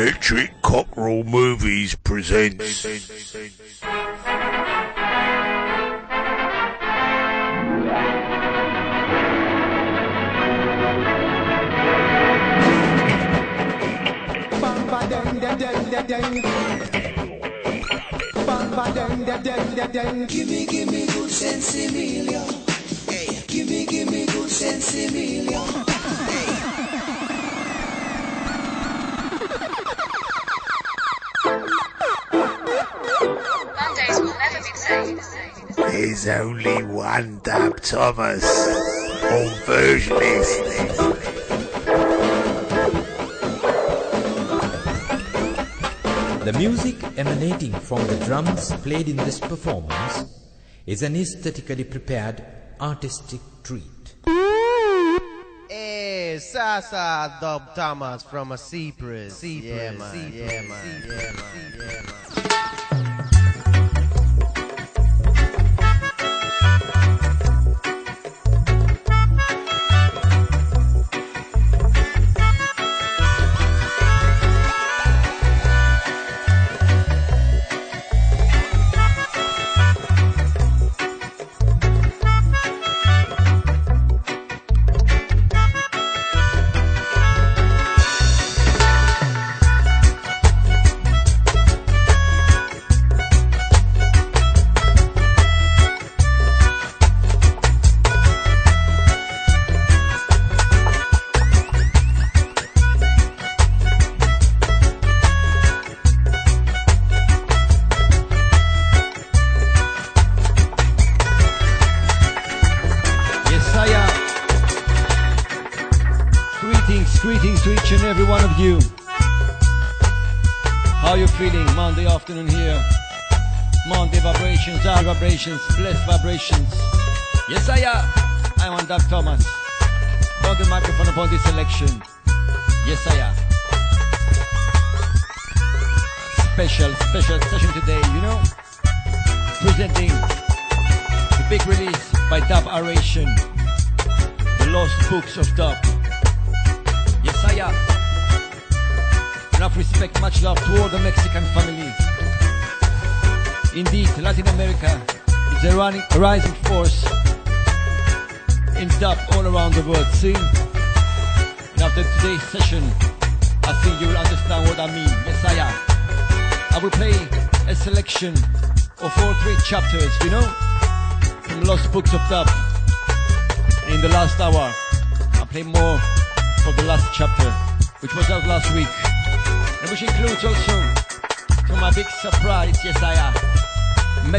Electric Cockerel Movies presents. Gimme, gimme good sense, Emilio. Gimme, gimme good sense, Emilio. There's only one Dub Thomas on Versionist. The music emanating from the drums played in this performance is an aesthetically prepared artistic treat. Hey, Sasa Dub Thomas from a Cyprus. Yeah, man. Yeah, man. Yeah, man. Yeah, man.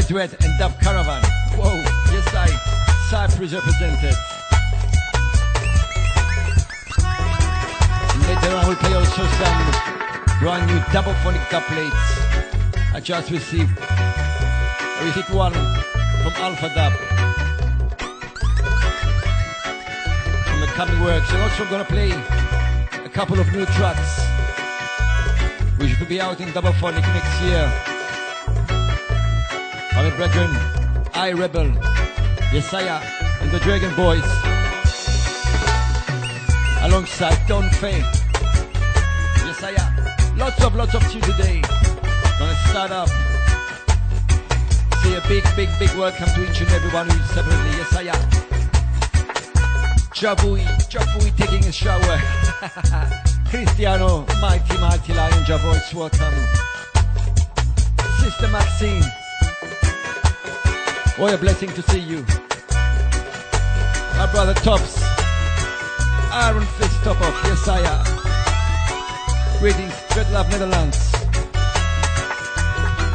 Medred and Dub Caravan. Whoa, yes I, Cyprus represented. Later on, I will play also some brand new double phonic couplets. I just received, I received one from Alpha Dub. From the coming works. I'm also gonna play a couple of new tracks, which will be out in double phonic next year. Brethren, I Rebel, Yesaya, and the Dragon Boys, alongside Don Faye. Yesaya, lots of lots of tunes today. Gonna start up. Say a big, big, big welcome to each and every one of separately. Yes, I am. Jabui, Jabui taking a shower. Cristiano, mighty, mighty lion, Javoice, welcome. Sister Maxine, what a blessing to see you. My brother Tops, Iron Fist Top off, yes, I am. Greetings, Dread Love Netherlands.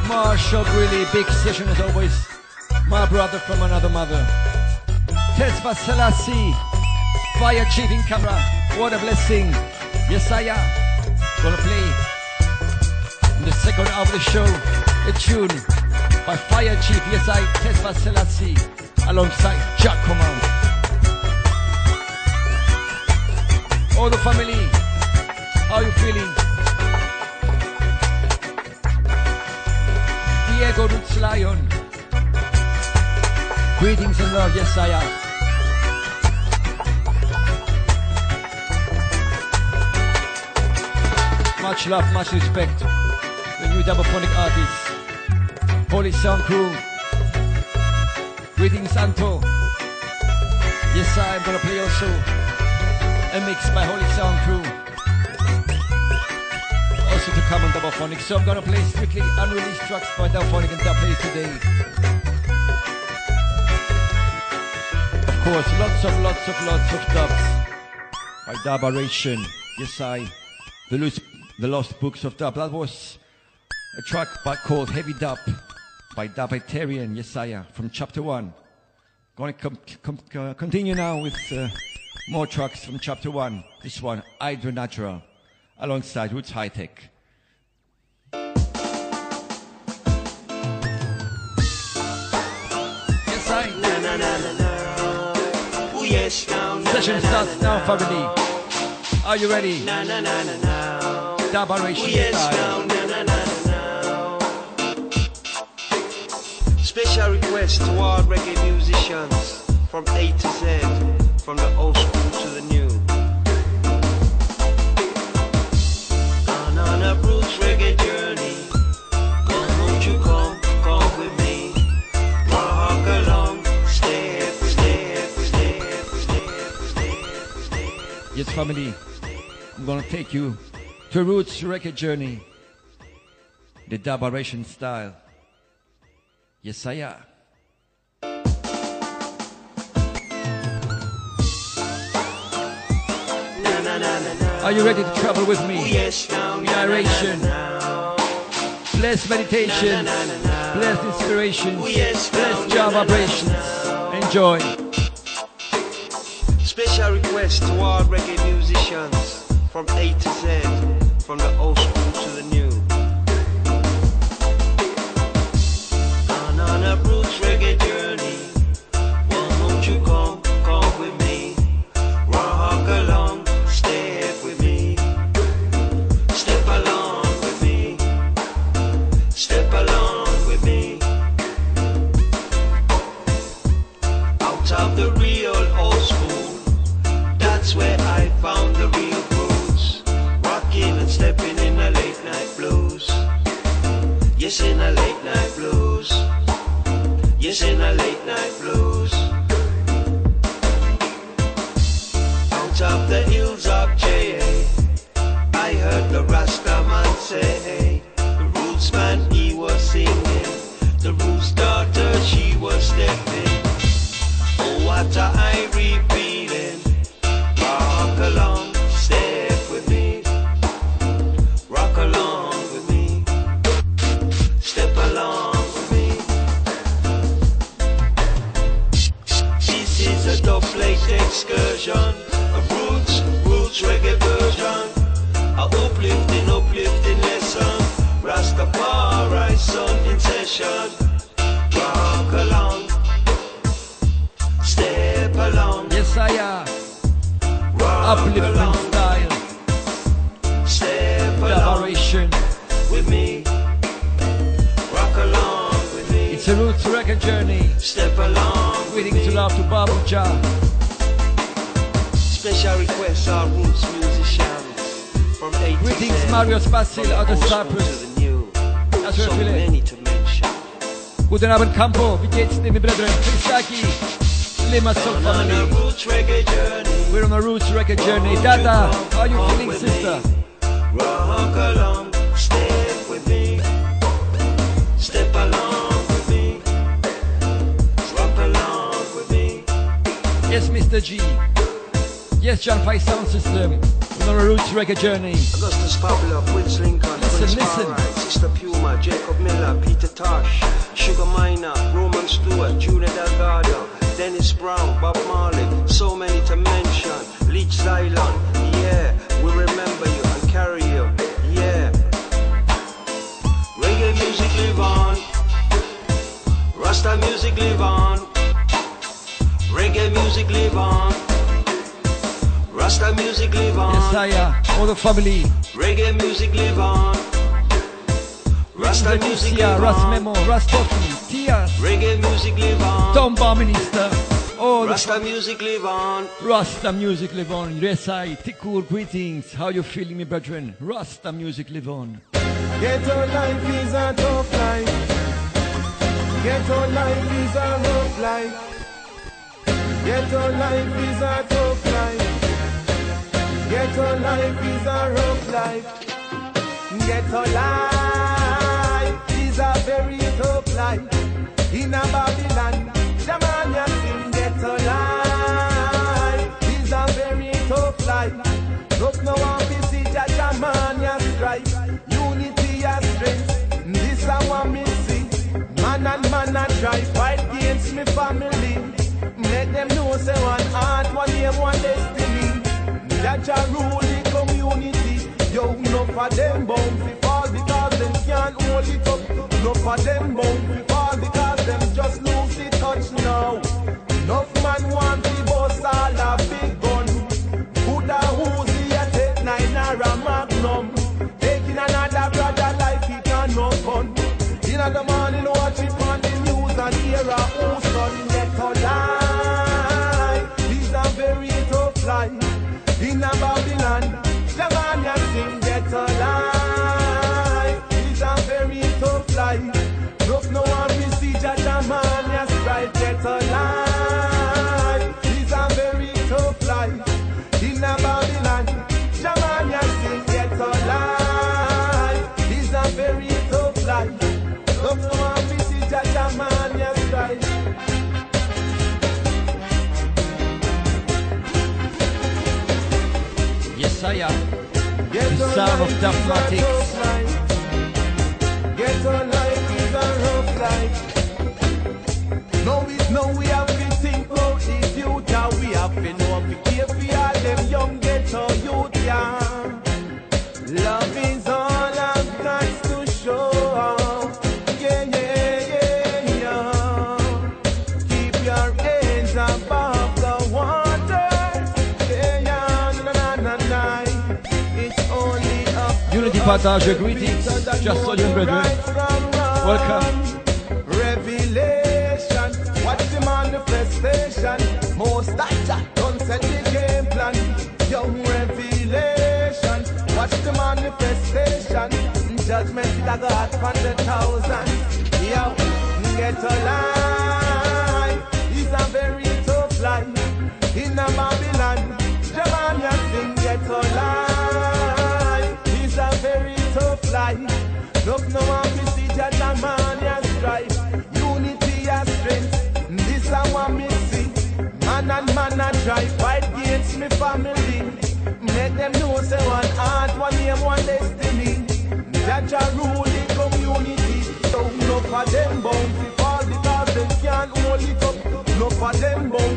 Marshall really big session as always. My brother from another mother. Tesfa Selassie, Fire Chief in camera. What a blessing. Yes, I am. Gonna play in the second of the show a tune by Fire Chief. Yes, I, Tesfa Selassie, alongside Command. All the family, how you feeling? Diego Roots Lion. Greetings and love, yes I am. Much love, much respect. The new double-phonic artists. Holy Sound Crew. Greetings, Anto. Yes, I'm gonna play also a mix by Holy Sound Crew. Also to come on double-phonic. So I'm gonna play strictly unreleased tracks by double-phonic and plays today. Of course, lots of, lots of, lots of dubs by Dubaration. Yes, I. The lost books of dub. That was a track by, called Heavy Dub by Dubitarian Yesaya from chapter one. Gonna com- com- uh, continue now with uh, more tracks from chapter one. This one, Hydro Natural, alongside Roots High Tech. Yes, I. Yes, now, na, Session starts now, family. Are you ready? na na na na na. Dubaration yes, style. now, Special request to all reggae musicians from A to Z, from the old school to the new. On on a roots reggae journey. Come, won't you come, come with me? Walk along, step, step, step, step, step, step. Yes, family. I'm gonna take you to Roots Record Journey. The Dubaration style. Na. Are you ready to travel with me? Narration. Bless meditation, bless inspiration, bless job vibrations. Enjoy. Special request to all reggae musicians from A to Z, from the old school to the new. Yes, in the late night blues. Yes, in the late night blues. Out of the hills of JA, I heard the Rasta man say, the roots man he was singing, the roots daughter she was stepping. Oh, what a Along. style. Step along with me. Rock along with me. It's a Roots Record Journey. Step along Greetings to love to Babu Jah. Special requests are roots musicians from A Greetings, Z, Mario Spasil, from the out of Cyprus. to the new. That's So many to mention. Guten Abend, Campo. Wie geht's dir, meine Brethren? Frisaki. Lima Soul Family. Roots reggae journey. We're on a Roots Record Journey. Dada, how are you feeling, sister? Rock along, step with me. Step along with me. Rock along with me. Yes, Mr. G. Yes, John Five Sound System. We're on a Roots Record Journey. Augustus Pablo, Prince Lincoln, Listen, listen. Alright, Sister Puma, Jacob Miller, Peter Tosh, Sugar Minott, Roman Stewart, Junior Delgado, Dennis Brown, Bob Marley, so many to mention. Leech Xylon, yeah, we remember you and carry you, yeah. Reggae music live on, Rasta music live on, Reggae music live on, Rasta music live on. Yes, I am. All the family. Reggae music live on. Rasta music Lucia, live Ras. Memo, Ras Toki, Tias, Reggae music live on. Tom Bar Minister. All Rasta family. music live on. Rasta music live on. Yes, I. Tikur, greetings. How you feeling, me brethren? Rasta music live on. Ghetto life is a tough life. Ghetto life is a rough life. Ghetto life is a tough life. Ghetto life is a rough life. Ghetto life is a very tough life. In a Babylon, try fight against me family. Make them know say one heart, one name, one destiny. Jaja rule the community. Yo, no for them bound fi fall because them can't hold it up. No for them bound Sound of life Partage, greetings. Just so you, brethren. Welcome. Revelation, watch the manifestation. Most Jah don't set the game plan. Young revelation, watch the manifestation. Judgment God from the thousand. Yo, get a them know say one heart, one name, one destiny. Jaja rule the community. So no for them bound to fall because them can't hold it up. No for them bound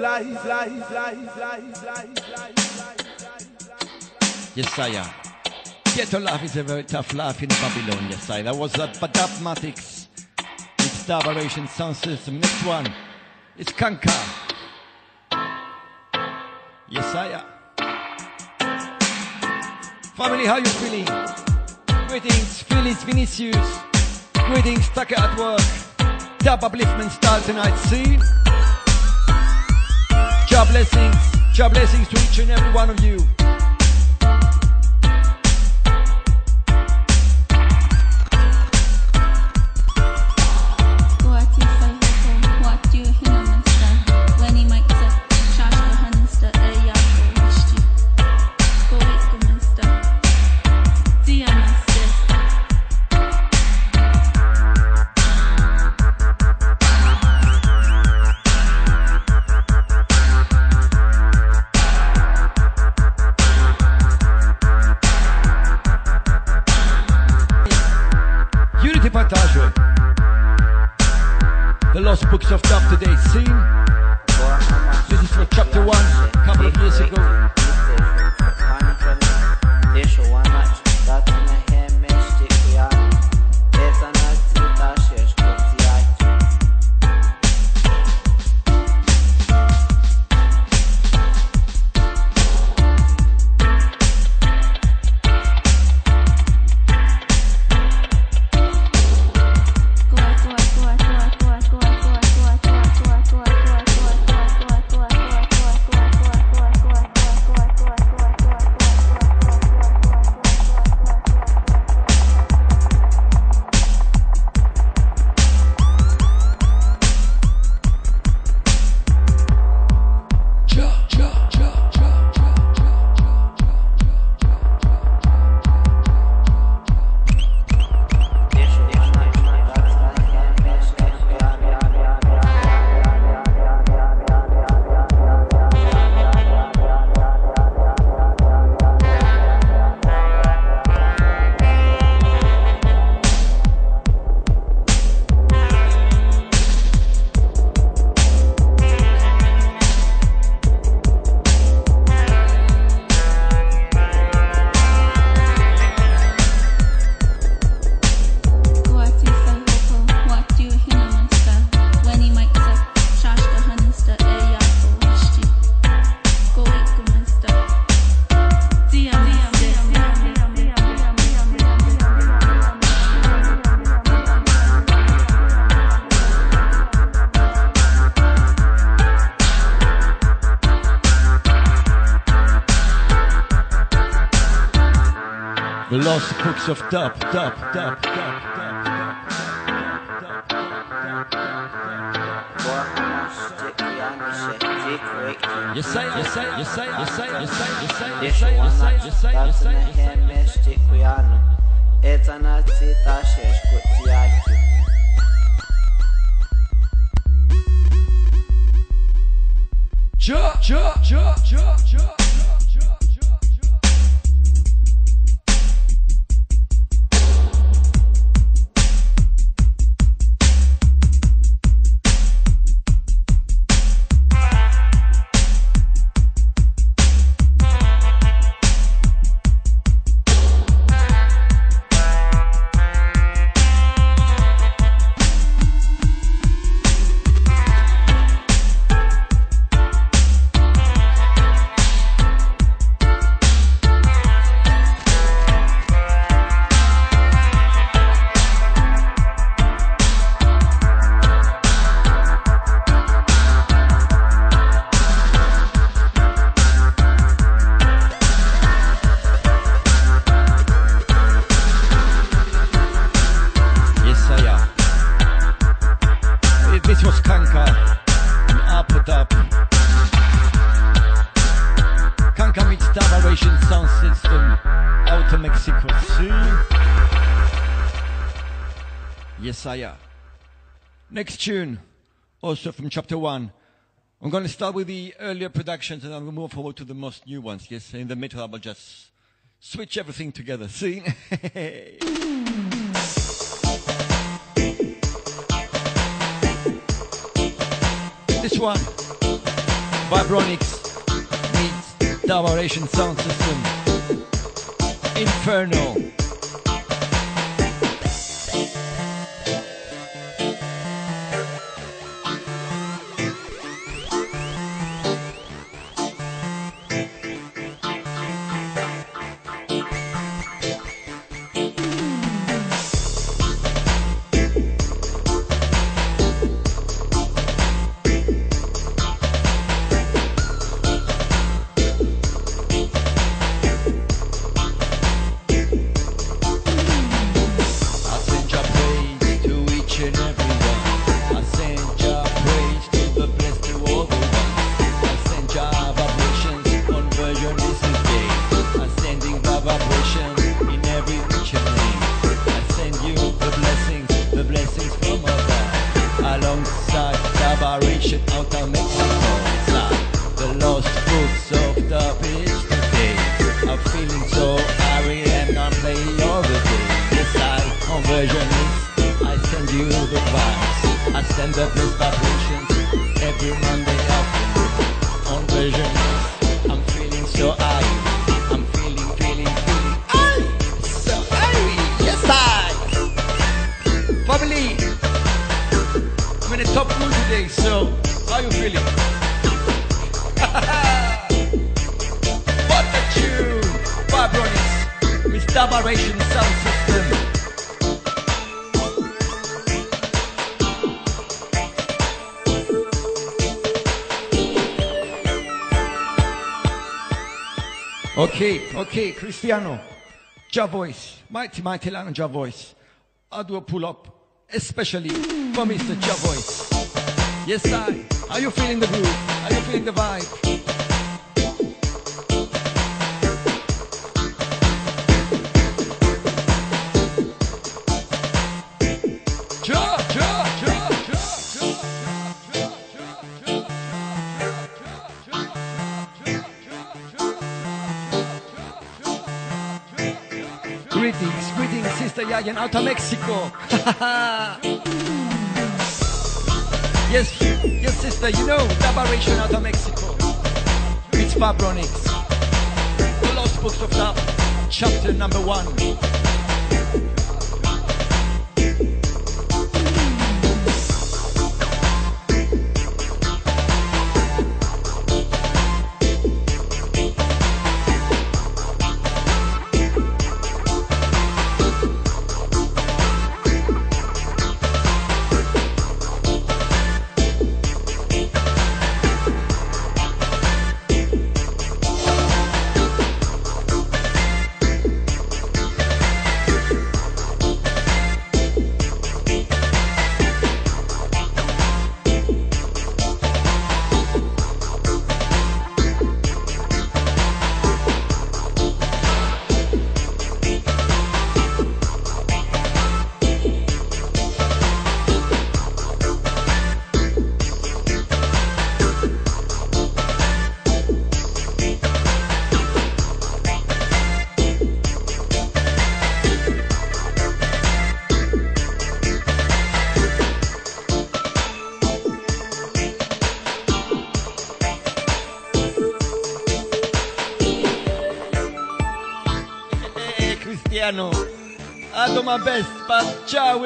life, life, life, life, life, life. Yes, I am. Ghetto life is a very tough life in Babylon. Yes, I. That was that Badapmatics. It's the Aberration Sound System. Next one. It's Kanka. Yes, I am. Family, how you feeling? Greetings, Phyllis Vinicius. Greetings, Tucker at work. Dub upliftment style tonight. See? Job blessings. Job blessings to each and every one of you. of top today. Scene Books of Dub, Dub, Dub, Dub, Dub, Yes, I, yes, I, yes, I, yes, I, yes, I, yes, I, yes, I, yes, I, yes, I, yes, I, yes, I. Eta na cita šeš kutijaki Ja, ja, ja, ja, ja. Yes, also from chapter one. I'm going to start with the earlier productions and I'm going to move forward to the most new ones. Yes, in the middle, I will just switch everything together. See? This one, Vibronics meets Diveration Sound System. Inferno. Okay, okay, Cristiano, Ja voice, mighty, mighty Lana Ja voice. I'll do a pull up, especially for Mr. Ja voice. Yes, I. Are you feeling the groove? Are you feeling the vibe? Yayan out of Mexico. yes, yes, sister, you know, Liberation out of Mexico. It's Vibronics. The Lost Books of Love, chapter number one.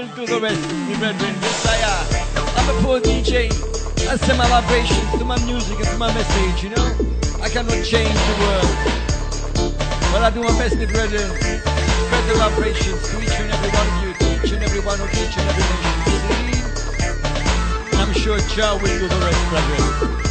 coming to the west, me brethren, yes I am. I'm a poor DJ, I send my vibrations to my music and to my message, you know? I cannot change the world, but I do my best, me brethren, spread the vibrations to each and every one of you, to each and every one of each and every nation, I'm sure Jah will do the rest, brethren.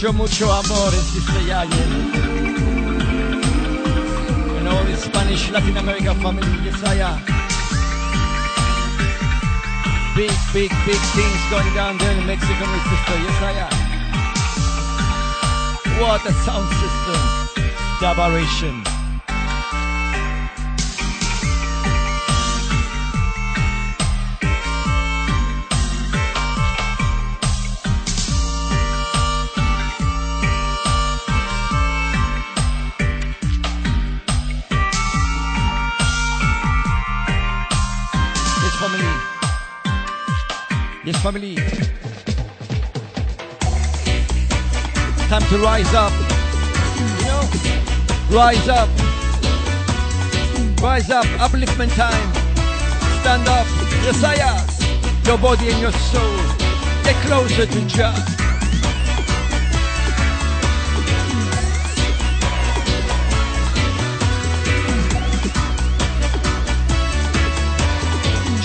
mucho, mucho amor in Sister And all the Spanish Latin America family, yes I am. Big, big, big things going down there in Mexico with Sister, yes I am. What a sound system. Dabaration. Yes, family. Time to rise up. You know, rise up. Rise up. Upliftment time. Stand up. Yesaya. Your body and your soul. Get closer to Jah.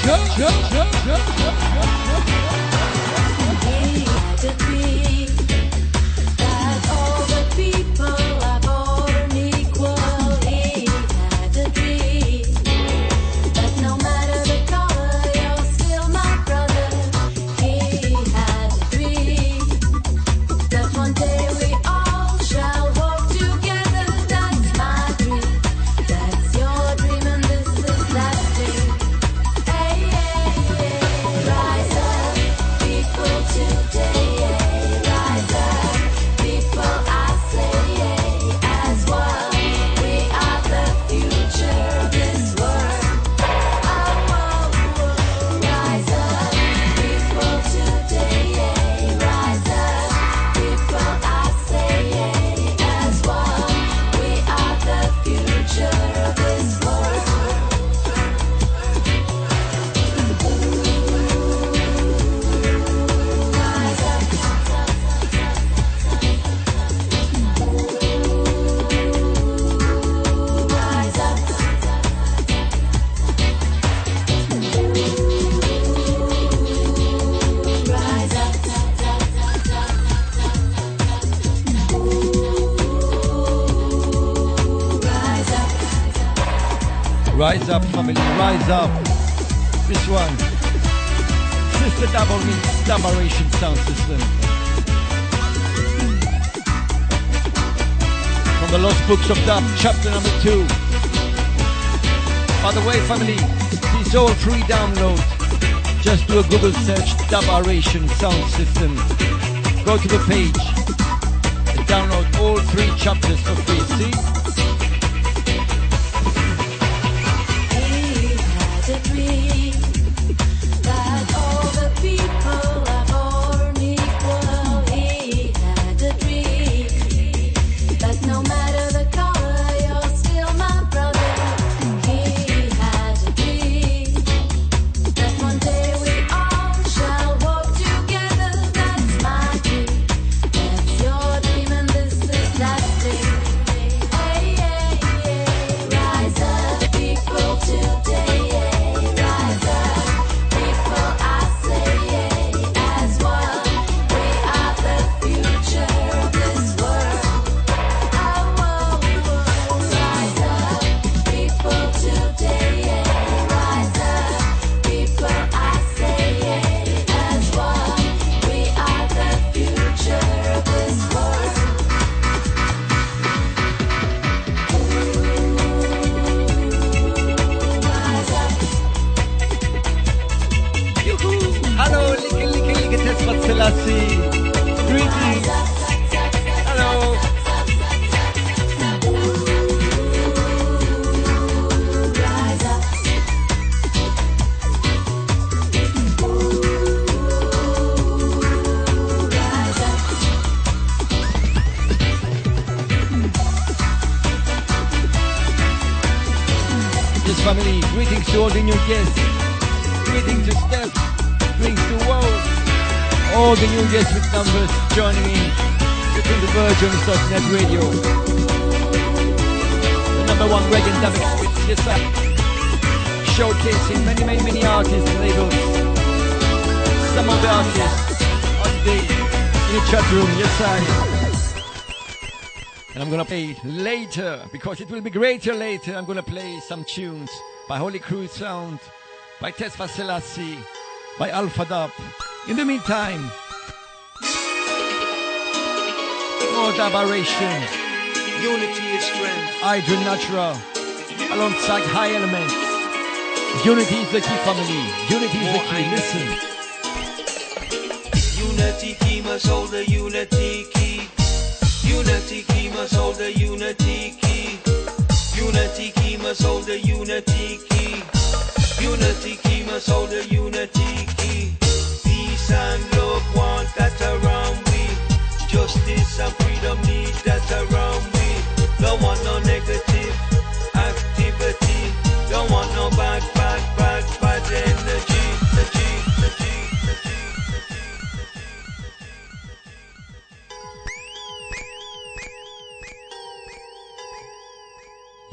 Jah, Jah, Jah, Jah. Jah, Jah, rise up. This one. Sister Double meets Duberation Sound System. From the Lost Books of Dub, chapter number two. By the way, family, it's all free downloads. Just do a Google search, Duberation Sound System. Go to the page and download all three chapters for free. See? Later because it will be greater later. I'm gonna play some tunes by Holy Cruise Sound, by Tesfa Selassie, by Alpha Dub. In the meantime, more Dabaration, Unity is strength. Hydra Natural, alongside High Elements. Unity is the key, family. Unity is the key. Listen. Unity key must hold the unity key. Unity key must hold the unity key. Unity key must hold the unity key. Unity key must hold the unity key. Peace and love want that around we. Justice and freedom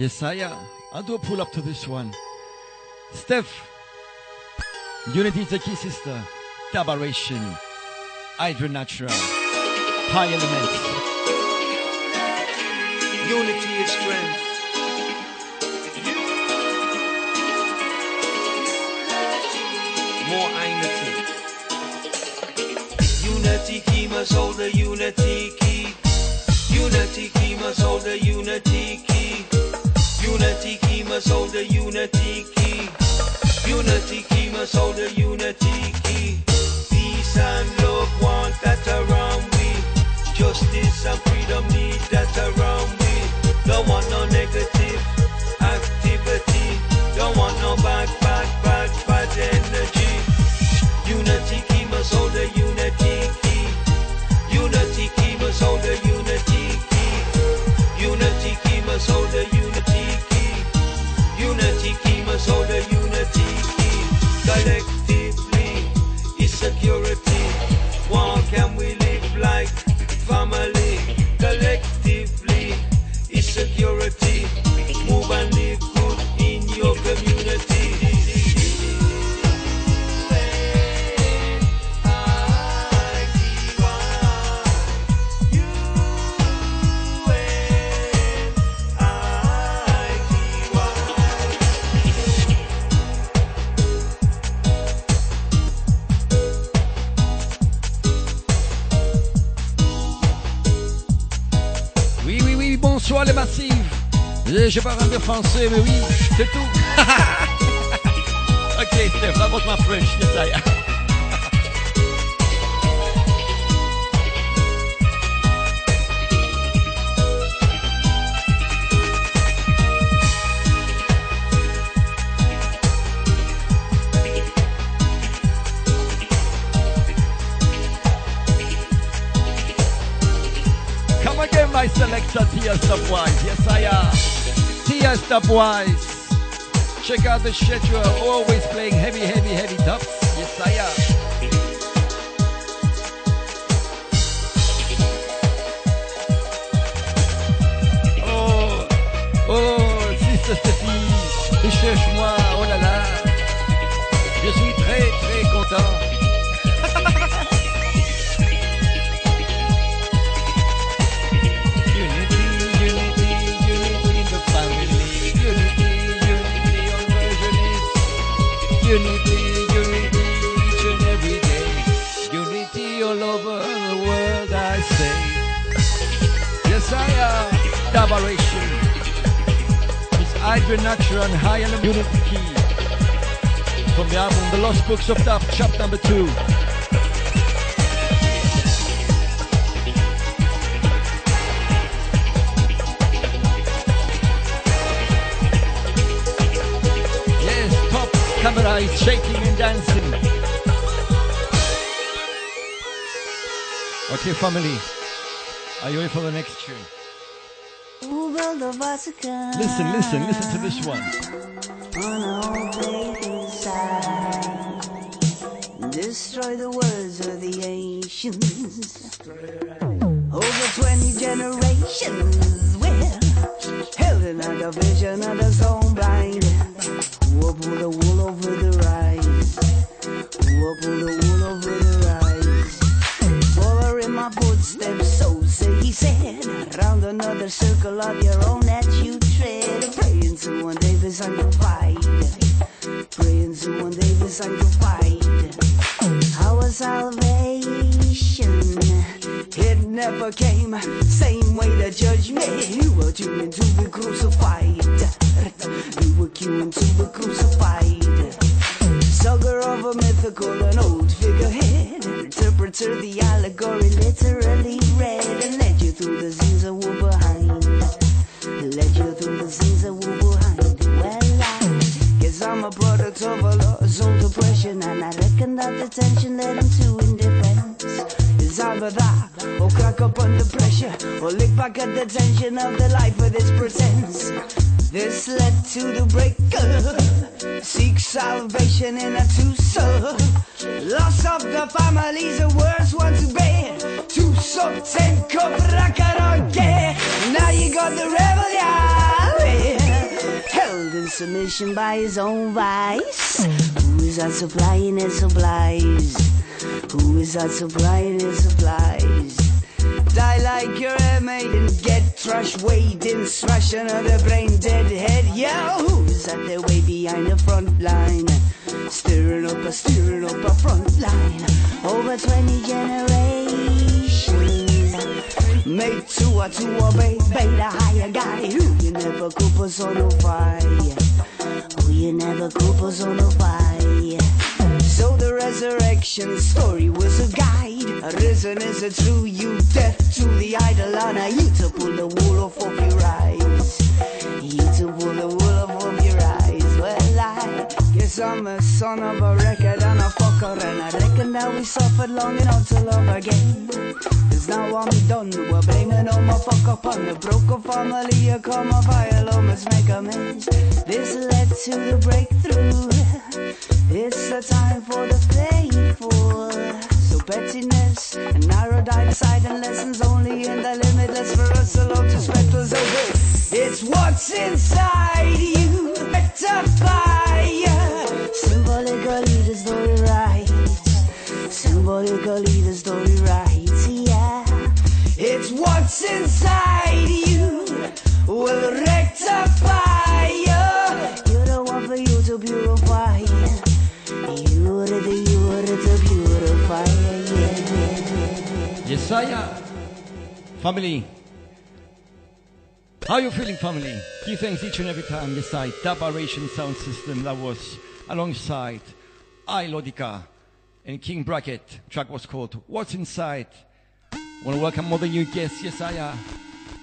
Yesaya, I'll do a pull up to this one. Steph, Unity is the key, sister. Dabaration, Hydra Natural, High element. Unity is strength. more unity. Unity keep us all the unity keep. Unity keep us all the unity keep. Unity key us hold the unity key. Unity key us hold the unity key. Peace and love want that around we. Justice and freedom need that around. Wise. Check out the schedule. one. Who I'm a son of a record and a fucker, and I reckon that we suffered long enough to love again. Cause now I'm done, we're blaming all my fuck up on the broken family. You a fire, must make amends. This led to the breakthrough. It's the time for the playful. So pettiness and narrow side and lessons only in the limitless for us alone to specters away. It's what's inside you, rectify. Symbolically writes. Symbolically the story writes, yeah. It's what's inside you will rectify. You're the one for you to purify. You are the you are the yeah. Yesaya. Family. How you feeling, family? Give thanks each and every time. Yesaya, Dabaration sound system that was alongside I and King Bracket. Track was called What's Inside. I want to welcome all the new guests, Yes, Yesaya,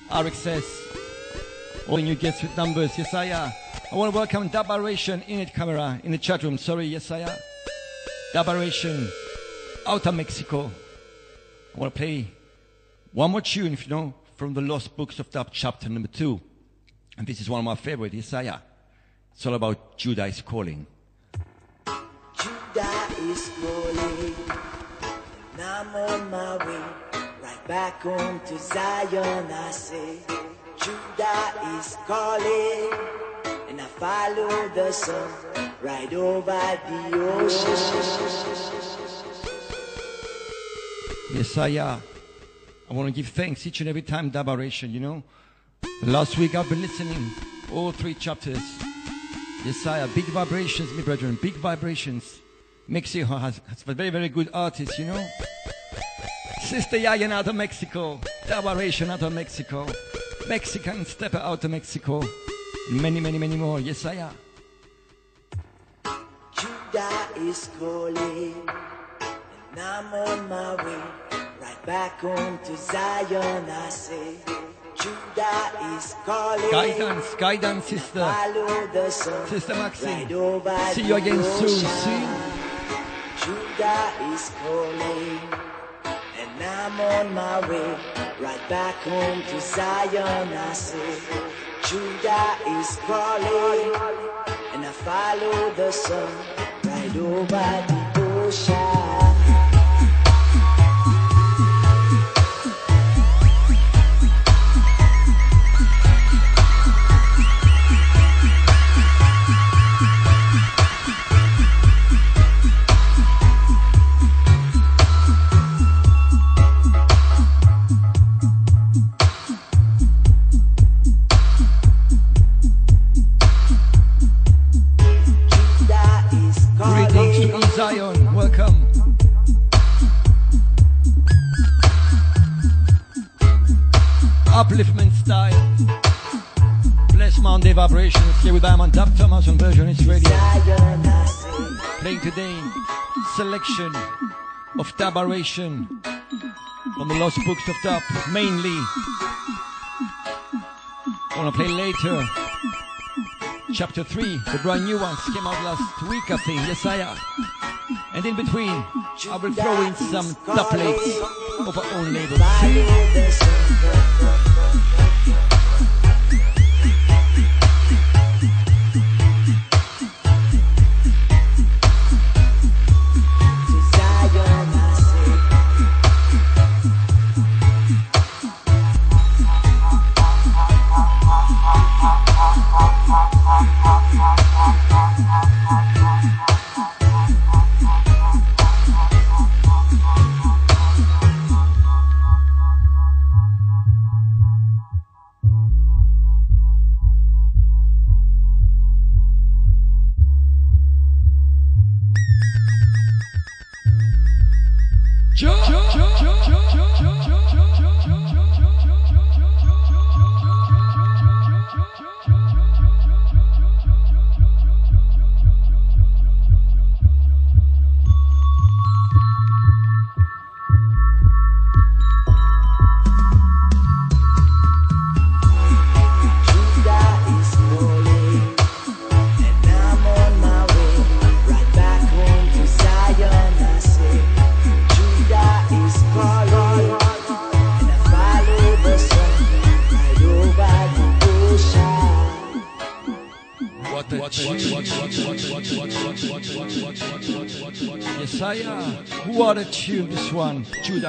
RXS, all the new guests with numbers, Yesaya. I want to welcome Dabaration in it camera in the chat room. Sorry, Yesaya. Dabaration, out of Mexico. I want to play one more tune, if you know, from the Lost Books of Dub, chapter number two. And this is one of my favorite, Isaiah. It's all about Judah is calling. Judah is calling, and I'm on my way right back home to Zion. I say, Judah is calling, and I follow the sun right over the ocean. Yesaya, I uh, want to give thanks each and every time Dabaration, you know. The last week I've been listening, all three chapters. Yesaya, uh, big vibrations, my brethren, big vibrations. Mexico has, has a very, very good artist, you know. Sister Yayan out of Mexico, Dabaration out of Mexico, Mexican Stepper out of Mexico, many, many, many more. Yesaya. Judah is calling, and I'm on my way right back home to Zion. I say, Judah is calling. Guidance, guidance, sister. Follow the sun Sister Maxine. right See you again soon. See? Judah is calling, and I'm on my way right back home to Zion. I say, Judah is calling, and I follow the sun right over the ocean. Zion. Welcome. Upliftment style. Bless Monday vibrations here with Diamond Dub Thomas on Version It's Radio. Playing today selection of Dabaration from the Lost Books of Dub, mainly. Gonna play later. Chapter 3, the brand new ones came out last week, I think. Yes, I am. And in between, I will throw in some dub plates of our own label.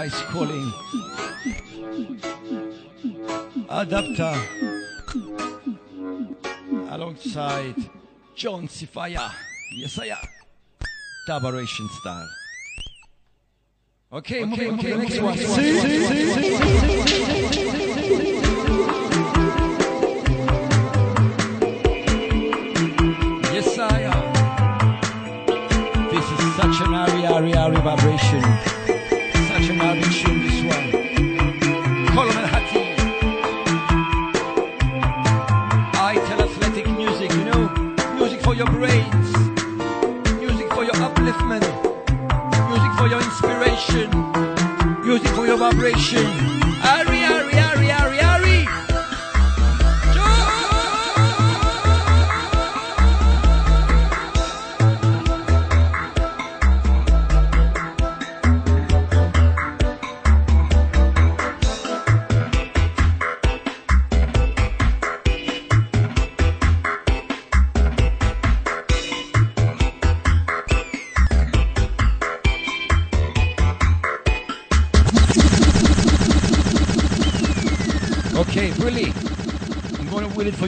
paradise calling. Adapter alongside John Sifaya. Yes, I am. Tabaration style. Okay, okay, okay, okay, next one. Yes, I am. This is such an ari ari ari vibration. I tell athletic music, you know, music for your brains, music for your upliftment, music for your inspiration, music for your vibration.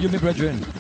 you, my brethren.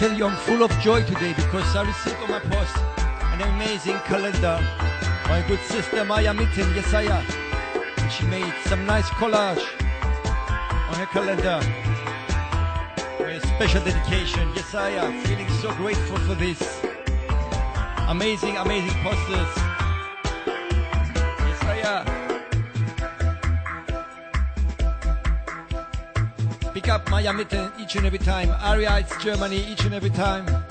You I'm full of joy today because I received on my post an amazing calendar. My good sister Maya Mitten, yes I. And she made some nice collage on her calendar. A special dedication, yes I am. Feeling so grateful for this. Amazing, amazing posters. Up Maya each and every time. Aria, it's Germany each and every time.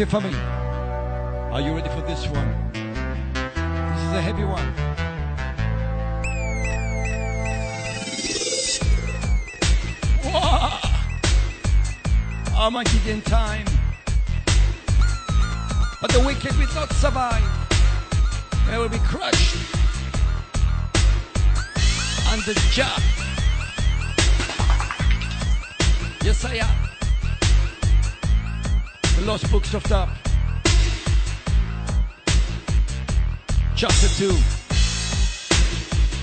Okay, family. Are you ready for this one? This is a heavy one. Wah! Armageddon time. But the wicked will not survive. They will be crushed under Jah. Yes, I am. Lost Books of Dub. Chapter 2.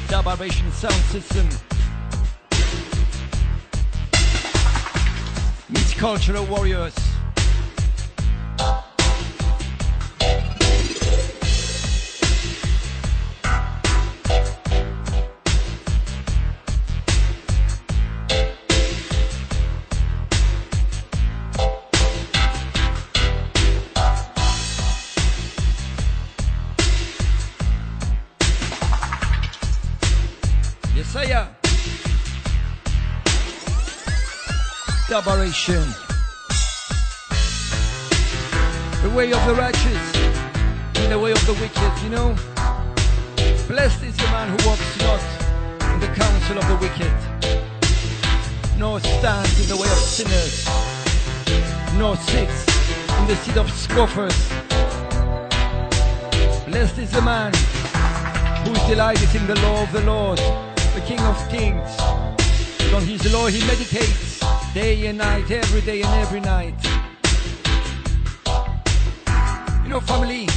Dub Vibration Sound System. Meets Cultural Warriors. Duberation. The way of the righteous in the way of the wicked, you know. Blessed is the man who walks not in the counsel of the wicked, nor stands in the way of sinners, nor sits in the seat of scoffers. Blessed is the man who is delighted in the law of the Lord, the King of Kings. On his law he meditates day and night, every day and every night. You know, family,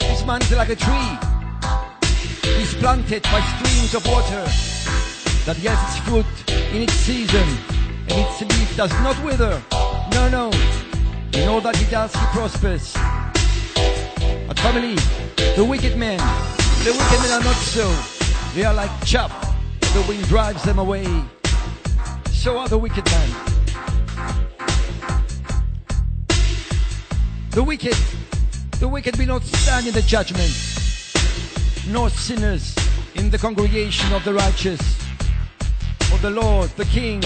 this man is like a tree. He's planted by streams of water that has its fruit in its season, and its leaf does not wither. No, no. In all that he does, he prospers. But family, the wicked men, the wicked men are not so. They are like chaff. The wind drives them away. So are the wicked men. The wicked, the wicked will not stand in the judgment, nor sinners in the congregation of the righteous. For the Lord, the King,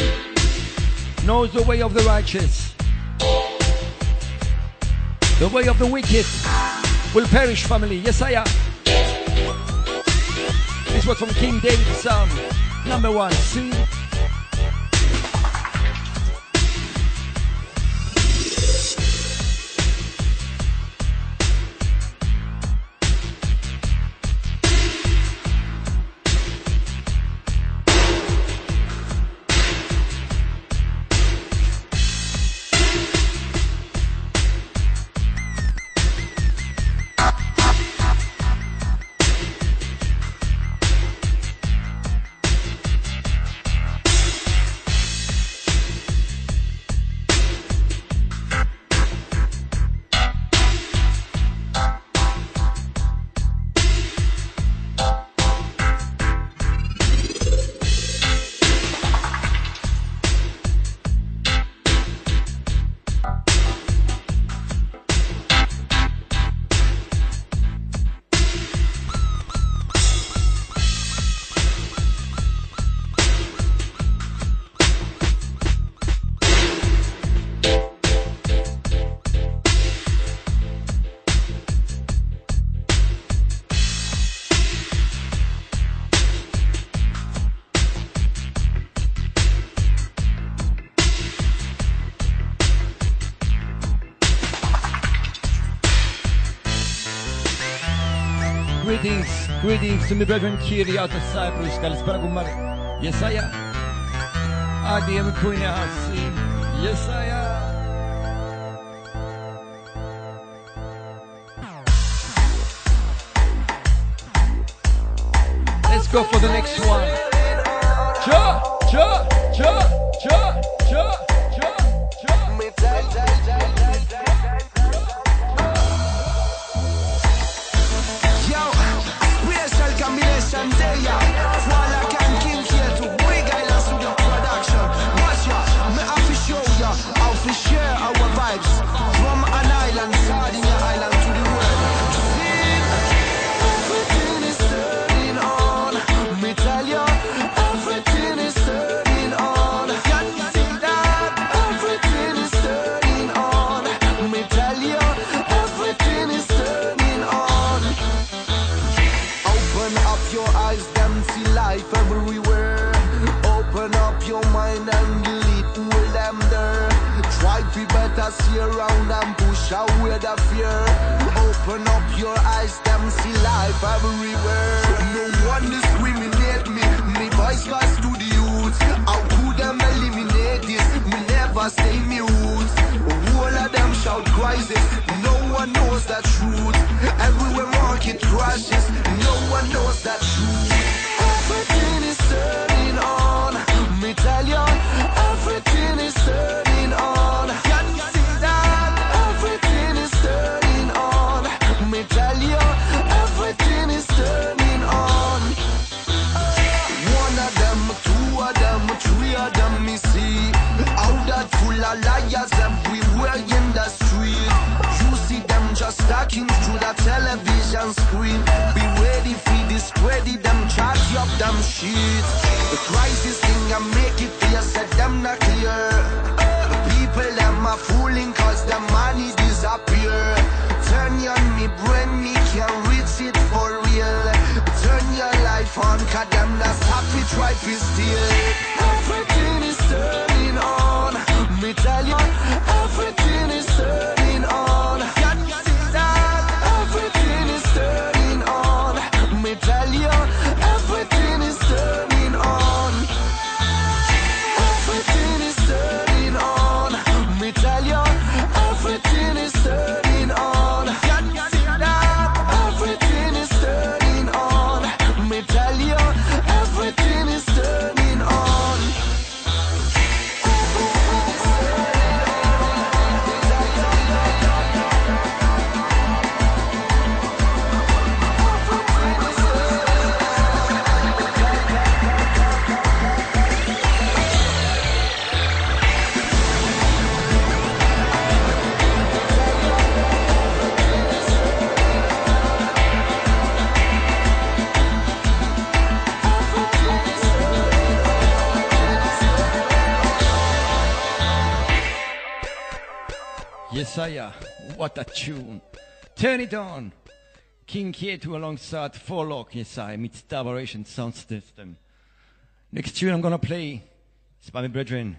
knows the way of the righteous. The way of the wicked will perish, family. Yes, I am. This was from King David's Psalm, number one. See? Symbedrim Kiriata Cyprus Yesaya Yesaya Let's go for the next one. Cha, cha, cha, cha. Messiah. What a tune. Turn it on. King Kietu alongside Forelock Yesai meets Davaration Sound System. Next tune I'm gonna play is by my brethren.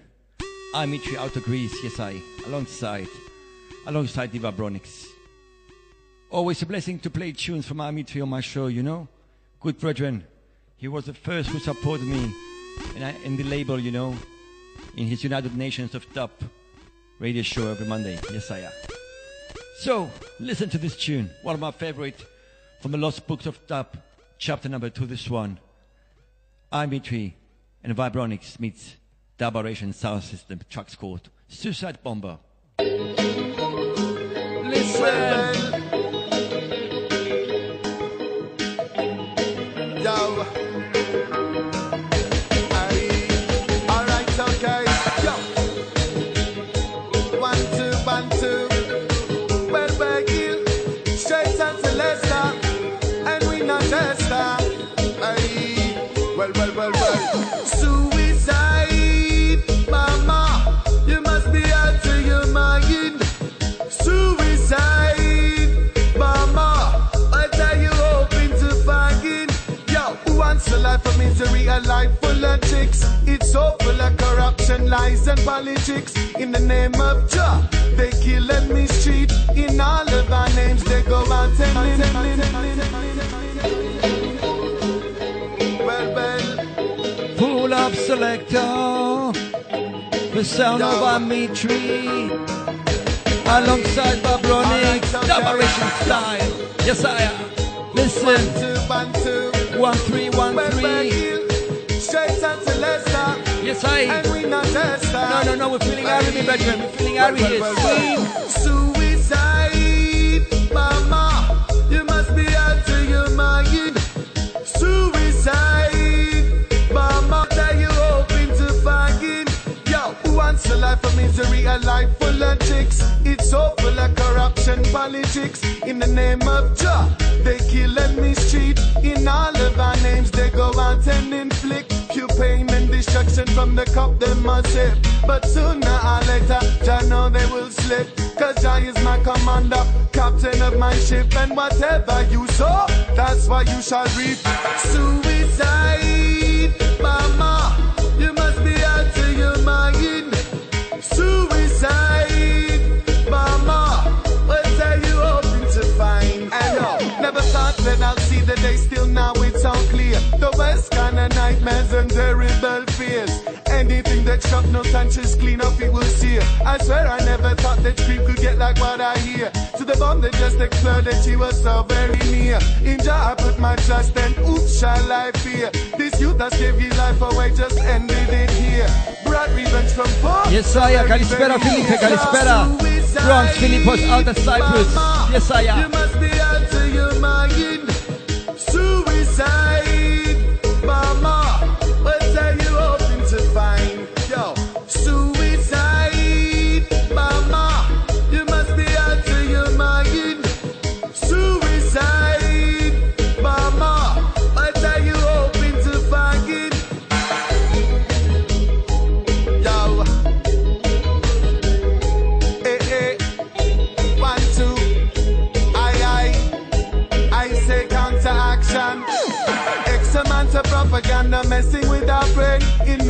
I meet you out of Greece, Yesai, alongside, alongside Vibronics. Always a blessing to play tunes from Amitri on my show, you know? Good brethren. He was the first who supported me in, in the label, you know, in his United Nations of Dub radio show every Monday. Yes, I am. So, listen to this tune, one of my favorite from the Lost Books of Dub, chapter number two, this one. I'm Mitri, and Vibronics meets daboration Sound System, Trucks Court, Suicide Bomber. listen. misery, a life full of chicks. It's so full of corruption, lies, and politics. In the name of Jah, they kill and mistreat. In all of our names, they go out and Well, well. Full of selector, the sound of our meat. Alongside Bob Ronnie, Liberation Style. Yes, I am. Listen. Bantu, Bantu. One, three, one, three. Straight out to Leicester. Yes, I. And we not No, no, no, we're feeling Harry, me brethren. We're feeling Harry here. Swing. Suicide, mama, you must be out to your mind. Suicide, mama, that you hoping to find. Yo, who wants a life of misery, a life full of chicks? It's so of corruption, politics. In the name of Jah, they kill and mistreat. In all of our names, they go out and inflict pure pain and destruction from the cup they must sip. But sooner or later, Jah know they will slip. Cause Jah is my commander, captain of my ship. And whatever you sow, that's what you shall reap. Suicide, mama, you I'll see the day, still now it's all clear. The worst kind of nightmares and terrible fears. Anything that struck no conscience clean up, it will sear. I swear I never thought that scream could get like what I hear. To the bomb that just exploded, she was so very near. In Jah I put my trust and oops shall I fear. This youth that gave his life away just ended it here. Brought revenge from poor. Yes, I am. Kalispera, Felipe, Kalispera. Bronx, Philippos, out of Cyprus. Yes,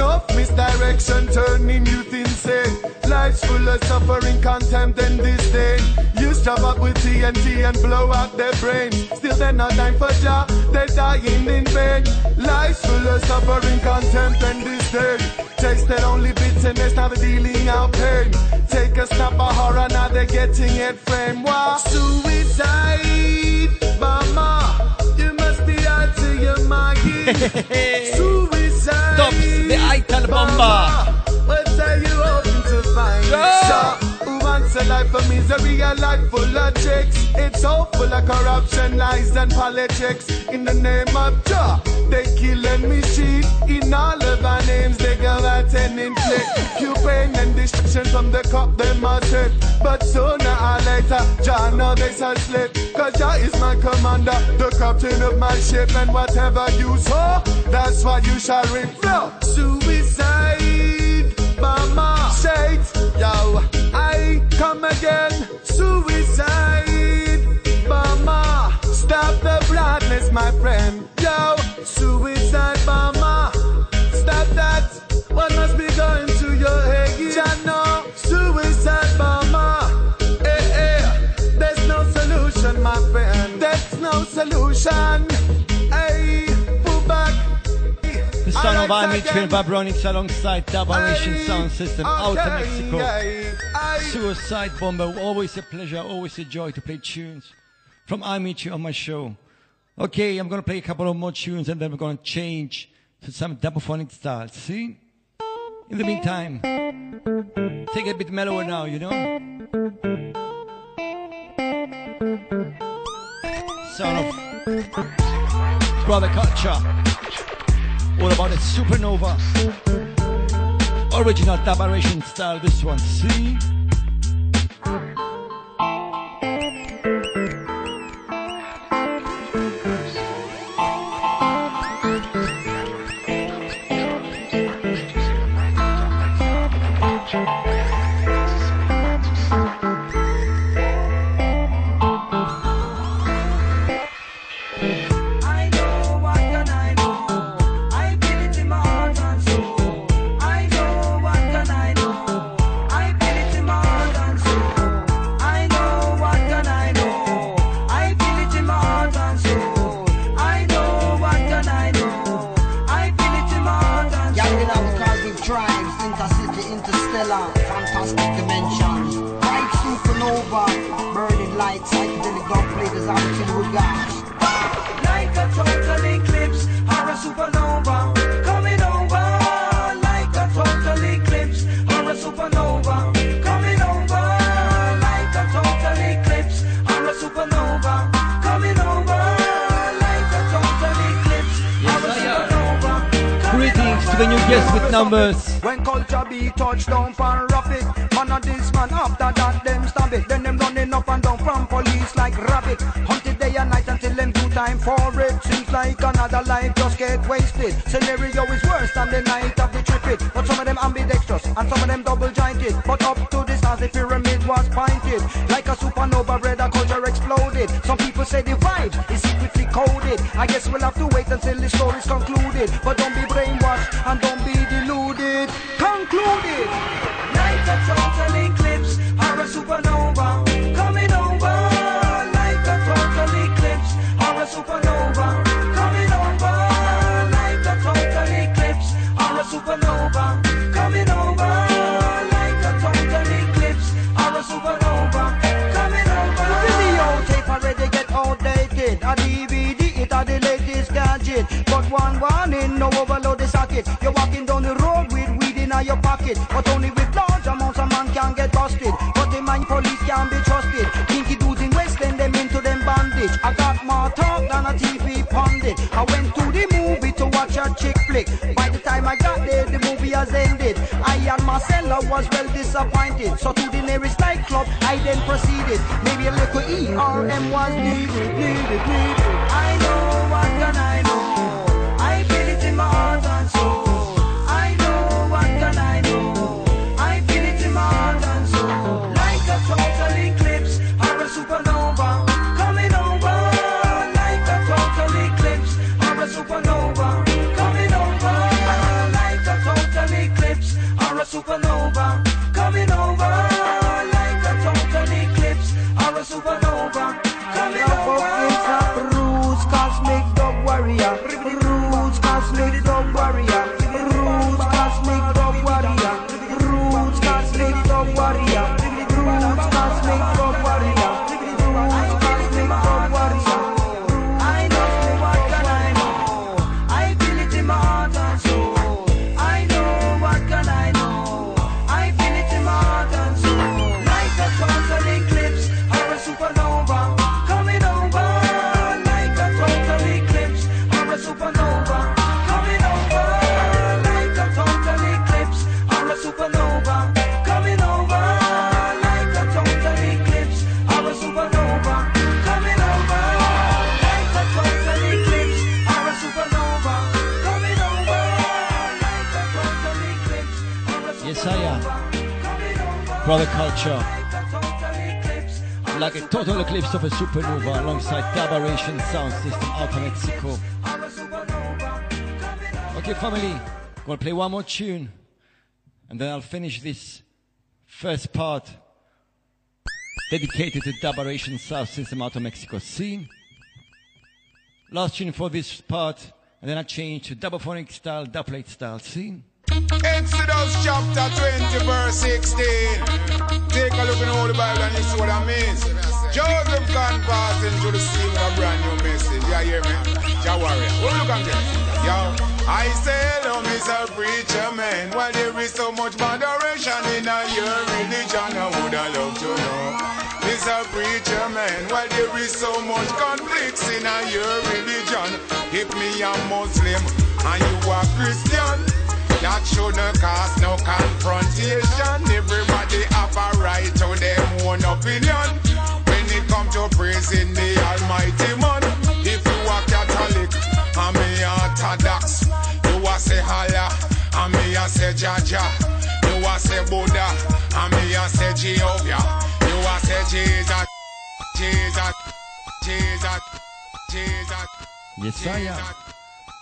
Enough misdirection turning youth insane. Life's full of suffering, contempt, and disdain. You strap up with TNT and blow out their brains. Still, they're not dying for job, they're dying in vain. Life's full of suffering, contempt, and disdain. Tasted only bitterness, now they're dealing out pain. Take a snap of horror, now they're getting it framed. Wow. Suicide, mama, you must be out to your mind. Suicide, Tops, the Ital Bomba. mama, What are you hoping to find? Yeah. A life of misery, a life full of tricks? It's all full of corruption, lies, and politics. In the name of Jah, they kill and mistreat. In all of our names, they go out and inflict pure pain and destruction from the cup they must sip. But sooner or later, Jah know they shall slip. Cause Jah is my commander, the captain of my ship. And whatever you saw, that's what you shall reap. No, suicide, mama. Shades, yo, I come again. Suicide, mama. Stop the blindness, my friend. Yo, suicide, mama. Stop that. What must be going to your head? I know, suicide, mama. Eh, eh. There's no solution, my friend. There's no solution. The son of Alright, Amitri and Bob Ronix alongside Dabaration Sound System out of Mexico. Suicide Bomber, always a pleasure, always a joy to play tunes from Amitri on my show. Okay, I'm gonna play a couple of more tunes and then we're gonna change to some double-phonic styles. See? In the meantime, take it a bit mellower now, you know? Sound of brother culture. All about a supernova. Original Dabaration style, this one. See? With numbers. When culture be touched down for rapid Man of this man after that them stab it. Then them running up and down from police like rabbit. Hunted day and night until them do time for it. Seems like another life just get wasted. Scenario is worse than the night of the trip it. But some of them ambidextrous and some of them double jointed But up to the stars the pyramid was pointed Like a supernova red culture exploded. Some people say the vibes is secretly coded. I guess we'll have to wait until the story's concluded. But don't be one warning, no overload the socket. You're walking down the road with weed in your pocket. But only with large amounts a man can get busted. But the mind police can be trusted. Kinky dudes in West End them into them bandage. I got more talk than a TV pundit. I went to the movie to watch a chick flick. By the time I got there the movie has ended. I and Marcella was well disappointed. So to the nearest nightclub I then proceeded. Maybe a little ERM was needed, needed, needed supernova alongside Collaboration Sound System out of Mexico. Okay, family, gonna play one more tune and then I'll finish this first part dedicated to Collaboration Sound System out of Mexico. See? Last tune for this part and then I change to double phonic style, double style. See? Exodus chapter 20, verse 16. Take a look in all the Bible and you see what I mean. Joseph gone past into the sea with a brand new message. Yeah, hear me? Jah warrior. What look at this? Yo, I say hello, Mr. Preacher Man. Why there is so much moderation in your religion? I would have loved to know. Mr. Preacher Man, why there is so much conflicts in a your religion? If me a Muslim and you a Christian, that shouldn't cause no confrontation. Everybody have a right to their own opinion. It come to praising the Almighty Man, if you are Catholic and me Orthodox, you a say Allah and me a say Jah Jah. You a say Buddha and me a say Jehovah. You a say Jesus, Jesus, Jesus, Jesus. Yes, I am.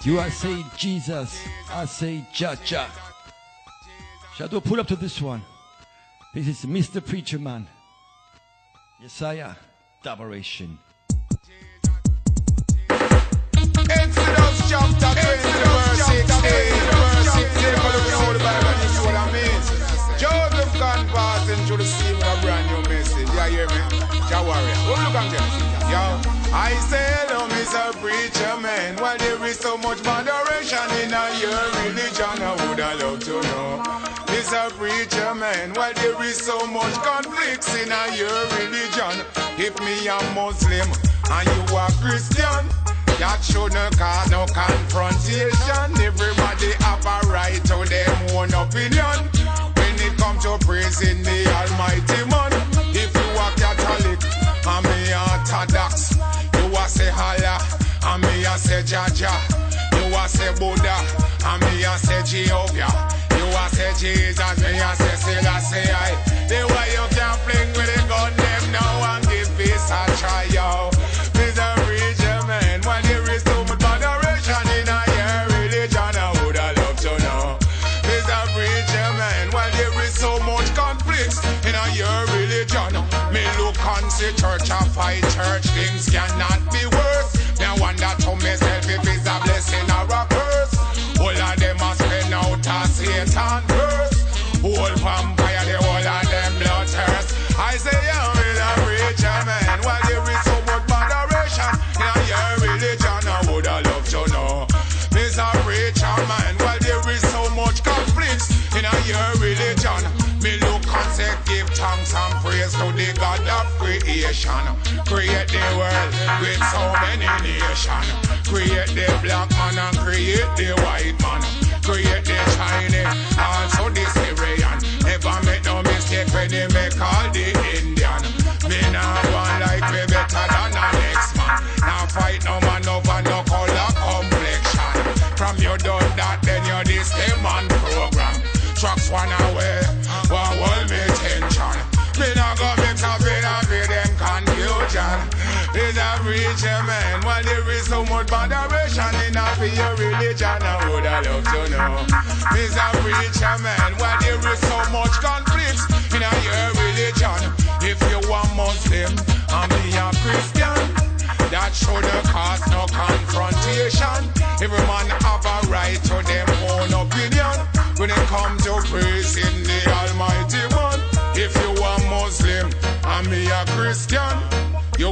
You I say Jesus, I say Jah Jah. Shadow, pull up to this one. This is Mr. Preacher Man. Yesaya, Dabaration. Chapter 20, verse 16. Verse 16. Take a look in the Bible you what I. Joseph a brand new message. Yeah, hear me? I say hello, Mr. Preacher Man. Why there is so much moderation in your religion? I would have loved to know a preacher man? Why there is so much conflicts in a your religion? If me a Muslim and you a Christian, that shouldn't cause no confrontation. Everybody have a right to their own opinion. When it comes to praising the Almighty Man, if you a Catholic and me a Orthodox, you a say Allah and me a say Jah Jah, you a say Buddha and me a say Jehovah. A say Jesus, me a say Selassie. I. The way you can fling with a gun, them now and give peace a try, yo. This a preacher man, when there is so much moderation in a your religion, I would have loved to know. This a preacher man, when there is so much conflicts in a your religion. Me look and see church and fight church, creation. Create the world with so many nations. Create the black man and create the white man. Create the Chinese, also the Syrian. Never make no mistake when they make all the Indian. Me now one like me better than the man, while there is so much moderation in a for religion, I would have loved to know. A preacher man, while there is so much conflicts in a your religion. If you are Muslim, and me a Christian. That shouldn't cause no confrontation. Every man have a right to them own opinion. When it comes to praising the Almighty One. If you are Muslim and me a Christian,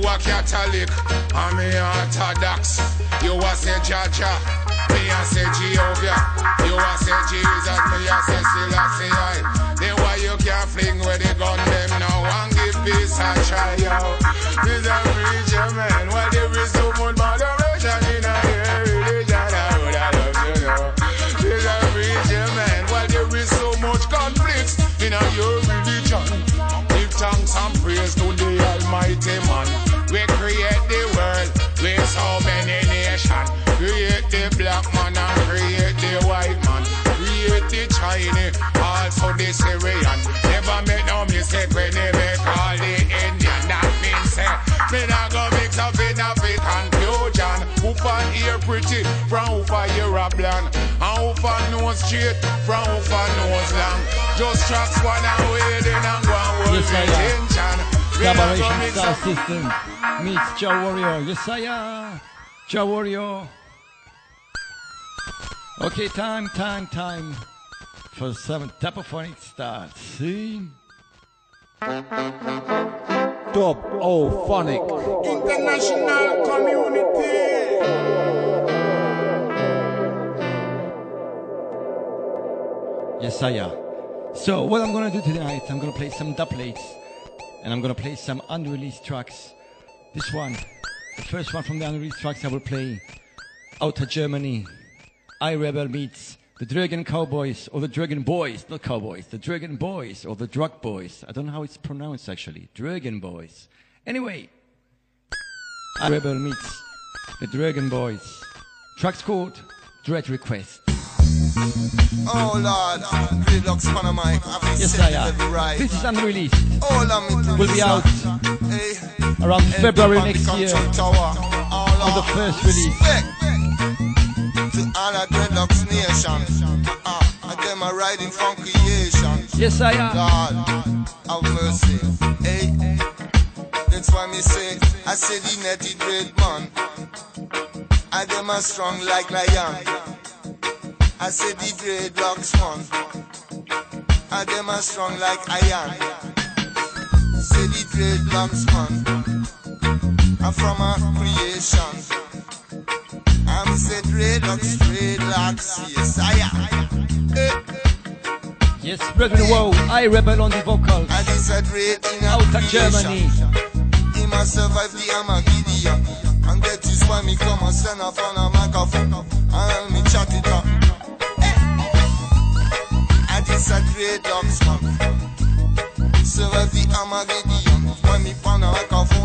you a Catholic and me Orthodox. You a say Jah Jah, me a say Jehovah. You a say Jesus, me a say Selassie. Then why you can't fling with the gun them now and give peace a try, yo. This a preacher man, why there is so much moderation in a religion, I would have loved to know. This a preacher man, why there is so much conflicts in a your religion. Give thanks and praise to the Almighty Man. Chinese, also the Syrian. Never make no mistake when they make all the Indian. That means say, me not go mix up in a fit confusion. Who for ear pretty from who for ear a blind, and who for nose straight from who for nose long. Just tracks one away, then I'm going Yes, I am. attention. Me not go Collaboration Star System meets Jah Warrior. Yes, I am. Jah Warrior. Okay, time, time, time for some Tapophonic start. See? Dub O Phonic. International community. Yes, I am. So, what I'm gonna do tonight, I'm gonna play some doublets and I'm gonna play some unreleased tracks. This one, the first one from the unreleased tracks I will play Outer Germany. I Rebel meets the Dragon Cowboys or the Dragon Boys, not Cowboys, the Dragon Boys or the Drug Boys. I don't know how it's pronounced actually. Dragon Boys. Anyway, I Rebel meets the Dragon Boys. Tracks called Dread Request. Oh Lord, dreadlocks on a mic. I've Yes, I am. right. This is unreleased. Me Will be out Hey, around Hey, February up on the next year tower. On the first release. respect to all of dreadlocks nation. Uh, and them are riding from creation. Yes, I am. God, have mercy. Hey, that's why me say, I say the netty dread man. I them are strong like lion. I say the dreadlocks man. I them are strong like iron. Say the dreadlocks man. I'm from a creation said dreadlocks, dreadlocks, yes I am. Eh. Yes, Brethren Woe, I rebel on the vocals. And it's a dread in Out of Germany. He must survive the Armageddon. And that is why me come and stand up on a microphone. And me chat it up. Eh. And it's a dreadlocks, man. Survive the Armageddon. When me pan a microphone.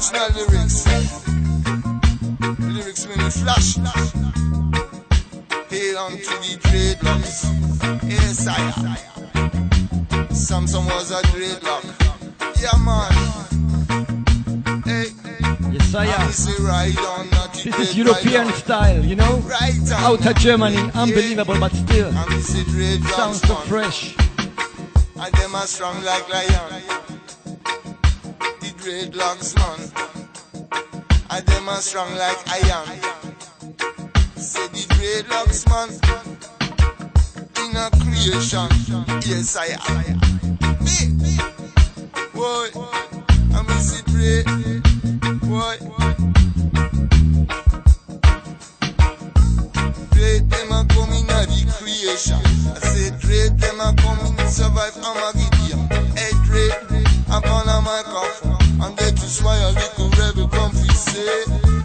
Original lyrics. Lyrics mean flash. Hail unto the dreadlocks. Yes, I Samson was a dreadlock. Yeah, man. Hey. Yes, I And he say, ride on, not This is European style, you know? Right. Out of Germany, unbelievable, but still. And he say, dreadlocks, Sounds so fresh. And them are strong like lion. Dreadlocks man. And them are strong like iron. Say the dreadlocks man. In a creation. Yes, I am. Me. Boy. I miss it dread. Boy. Dread them a come in a the creation. I say dread them a come in survive Armageddon. Hey dread, I'm on a microphone. soyez avec un rêve confessé.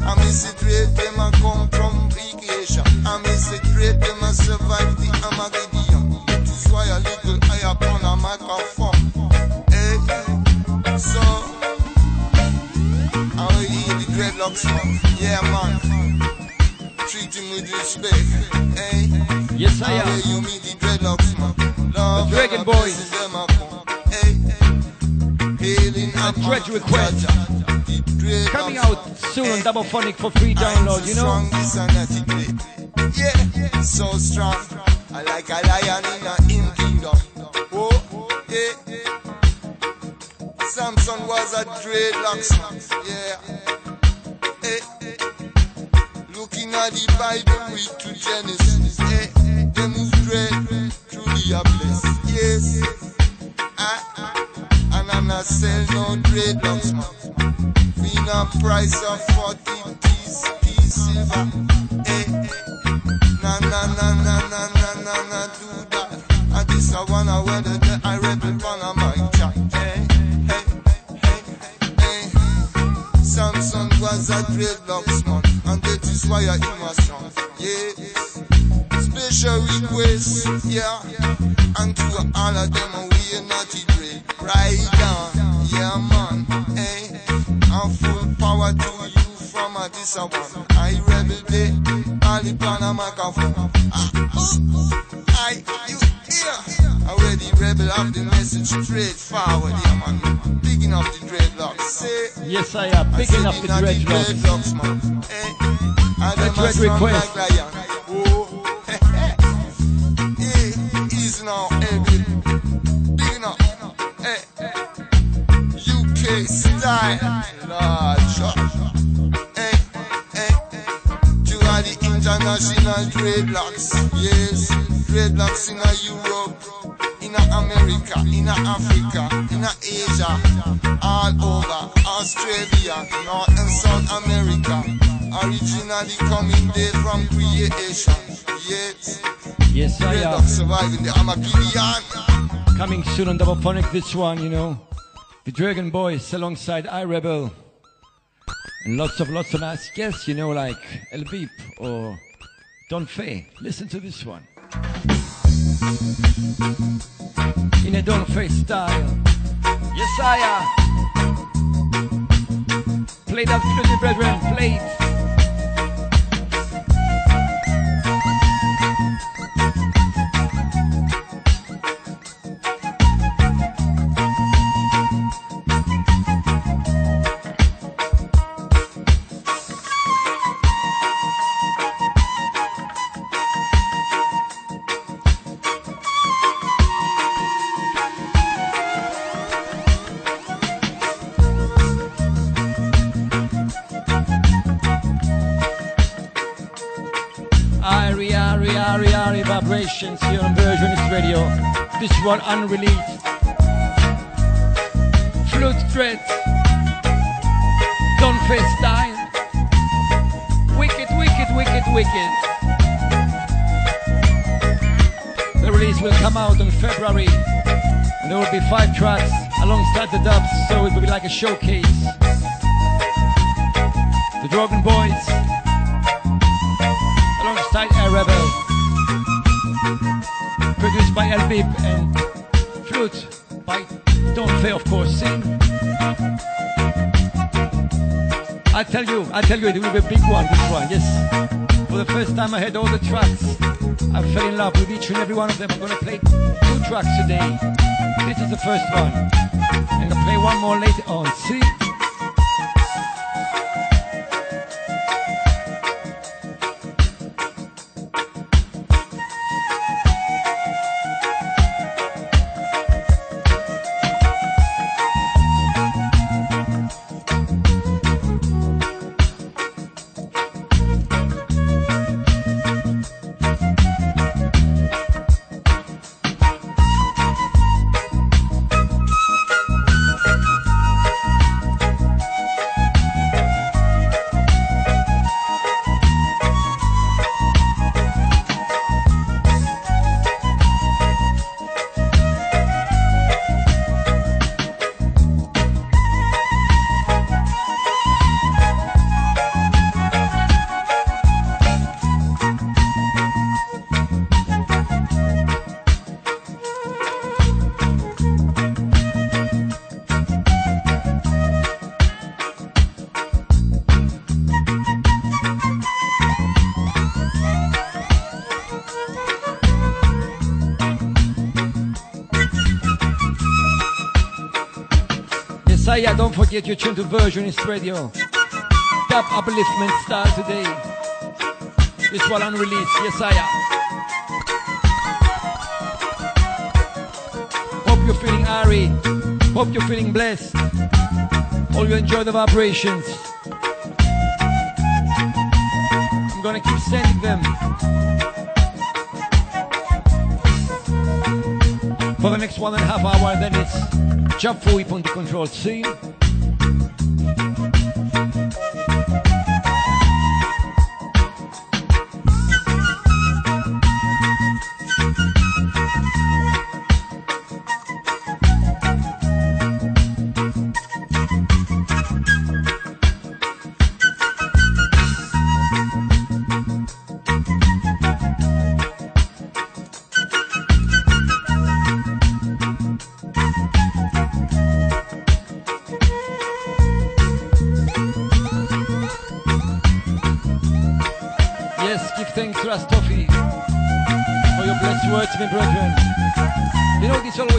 Ami, c'est très ma complication. Ami, c'est très ma survive the Amagadian. Tu sois à l'école, I upon a microphone. Hey, so, I will eat the dreadlocks one. Yeah, man. Treat him with respect. Hey, yes, I am. You meet the dreadlocks man. Love, the Dragon Boys. And Dread request. Coming out soon on Double Phonic for free download, you know? Yeah, so strong. I like a lion in a in kingdom. Oh, yeah. Samson was a dreadlocks. Yeah. Hey, hey. Looking at the Bible with to Genesis. Hey, eh, them who dread truly are blessed. Yes. I, I, and not sell no dreadlocks man. Fee a price of 40 piece, piece silver. Hey, na na na na na na na na do that. And this I wear the day I rebel on a mic chat. Hey, hey, eh, hey, hey. Samson was a dreadlocks man, and him was strong. Yes. Special request, yeah. And to all of them, we are not dread. Right down, yeah, man. Eh. Hey, and full power to you from a a one. I rebel day, all the plan oh, I, you hear? Already rebel have the message straight forward, yeah, man. Picking up the dreadlocks. Say, Yes, I am. Picking up the dreadlocks. dreadlocks, man. Hey, and them a dread request. like lion. Oh, international dreadlocks. Yes, dreadlocks in a Europe, in a America, in a Africa, in a Asia, all over Australia, North and South America. Originally coming there from creation. Yes, Yes, I am. surviving the Armageddon. Coming soon on Double Phonic, this one, you know. The Dragon Boys alongside iRebel. And lots of, lots of nice guests, you know, like El Beep or Don Fay. Listen to this one. In a Don Fay style. Yes, I am. Play that brethren, play it. This one unreleased. Flute thread. Don Fay style. Wicked, wicked, wicked, wicked. The release will come out in February. And there will be five tracks alongside the dubs, so it will be like a showcase. The Dragon Boys alongside Air Rebel. Uh, by and flute by Don Fay, of course, sing. I tell you, I tell you, it will be a big one, this one, yes. For the first time I heard all the tracks. I fell in love with each and every one of them. I'm gonna play two tracks today. This is the first one. And gonna play one more later on. See? Don't forget your tune to Versionist Radio. Dub upliftment style today. This one unreleased, yes I am. Hope you're feeling airy. Hope you're feeling blessed. Hope you enjoy the vibrations. I'm gonna keep sending them. For the next one and a half hour, then it's Jump for on the control scene.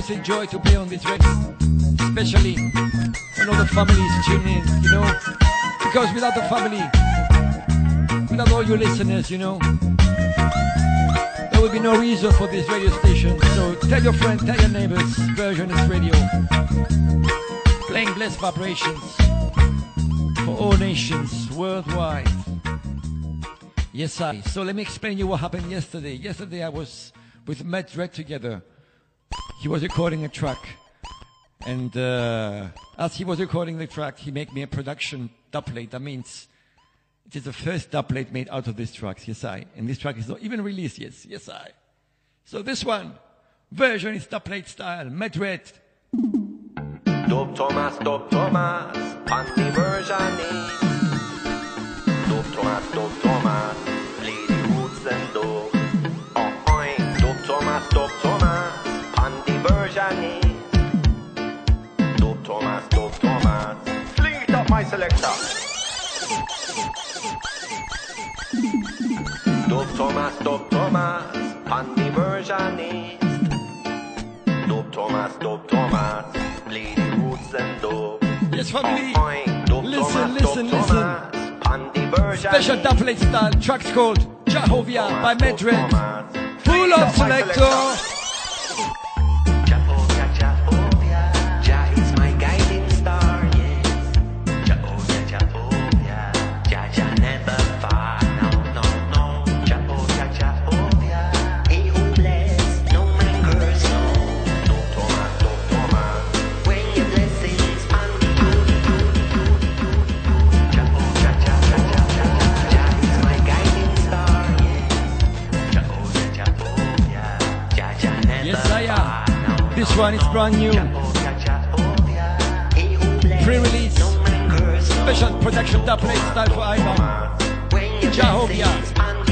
Always a joy to play on this radio, especially when all the families tune in, you know, because without the family, without all your listeners, you know, there would be no reason for this radio station. So tell your friends, tell your neighbors, Versionist Radio, playing blessed vibrations for all nations worldwide. Yes, I. So let me explain you what happened yesterday. Yesterday I was with Matt Dredd together. He was recording a track. And uh, as he was recording the track, he made me a production dubplate. That means it is the first dubplate made out of these tracks. Yes, I. And this track is not even released yet. Yes, I. So this one, Versionist dubplate style. Matt Dredd. Dub Thomas, Dub Thomas, and the version is Dub Thomas, Dub Thomas, the roots and dub. Oh, oi, Dub Thomas, Dub Thomas, is Dub Thomas, Dub Thomas. Fling it up, my selector. Dub Thomas, Dub Thomas, and the version is Dub Thomas, Dub Thomas, play the roots and dub. Yes, family. Dub Listen, Thomas, listen, Dub listen. Thomas, and the Special dubplate style. Track's called Jehovah by Matt Dredd. Full of selector. Jah This one is brand new. Pre-release. Special production dubplate style for Ivan. Jehovah.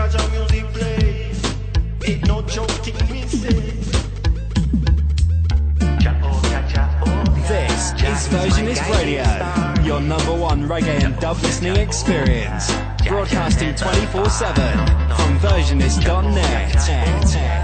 Jah Jah music play. Ain't no joking, we say. Oh, this is Versionist Radio, your number one reggae and dub listening experience. Broadcasting 24 7 from versionist.net.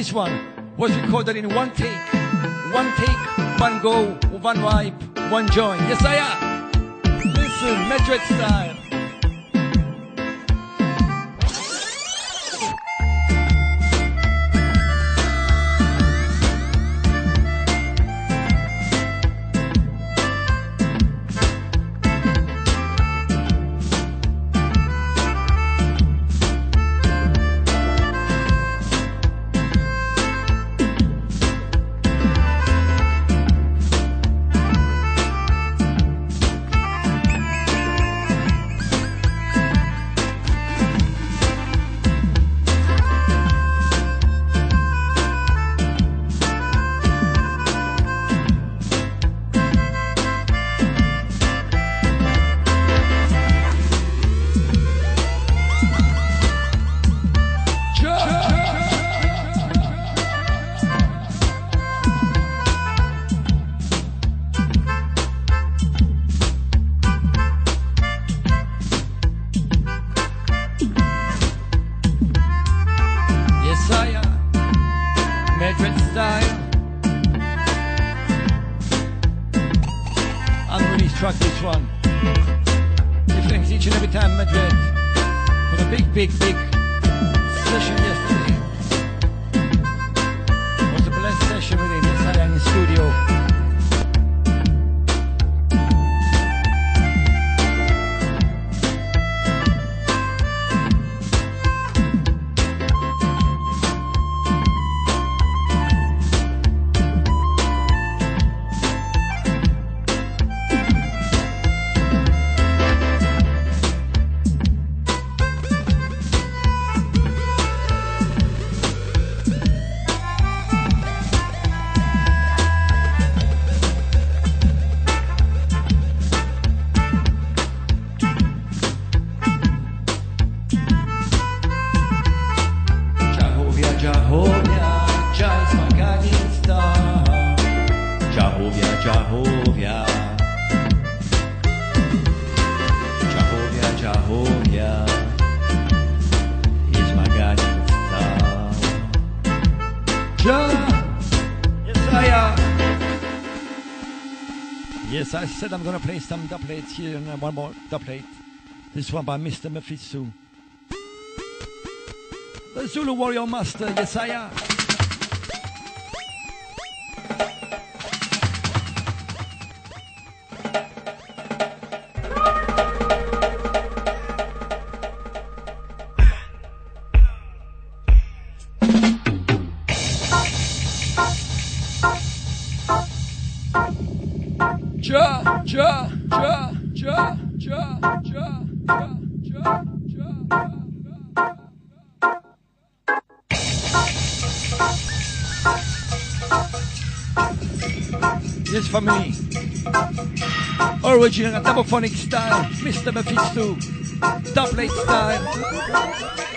this one was recorded in one take. One take, one go, one wipe, one join. Yes, I am. Listen, Madrid style. I said I'm gonna play some dubplates here and uh, one more dubplate. This one by Mr. Mephisto. The Zulu Warrior Master, Yesaya. Original double phonic style, Mr. Mephisto. Double eight style.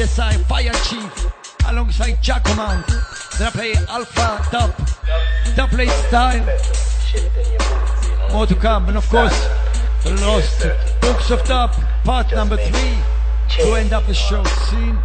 CSI Fire Chief alongside Jacomount. Then I play Alpha Dub, Dub Late Style. More to come, and of course, the Lost Books of Dub, part number three, to end up the show scene.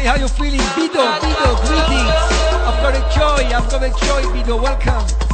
Family, how you feeling? Bido, Bido, greetings. I've got a joy, I've got a joy, Bido. Welcome.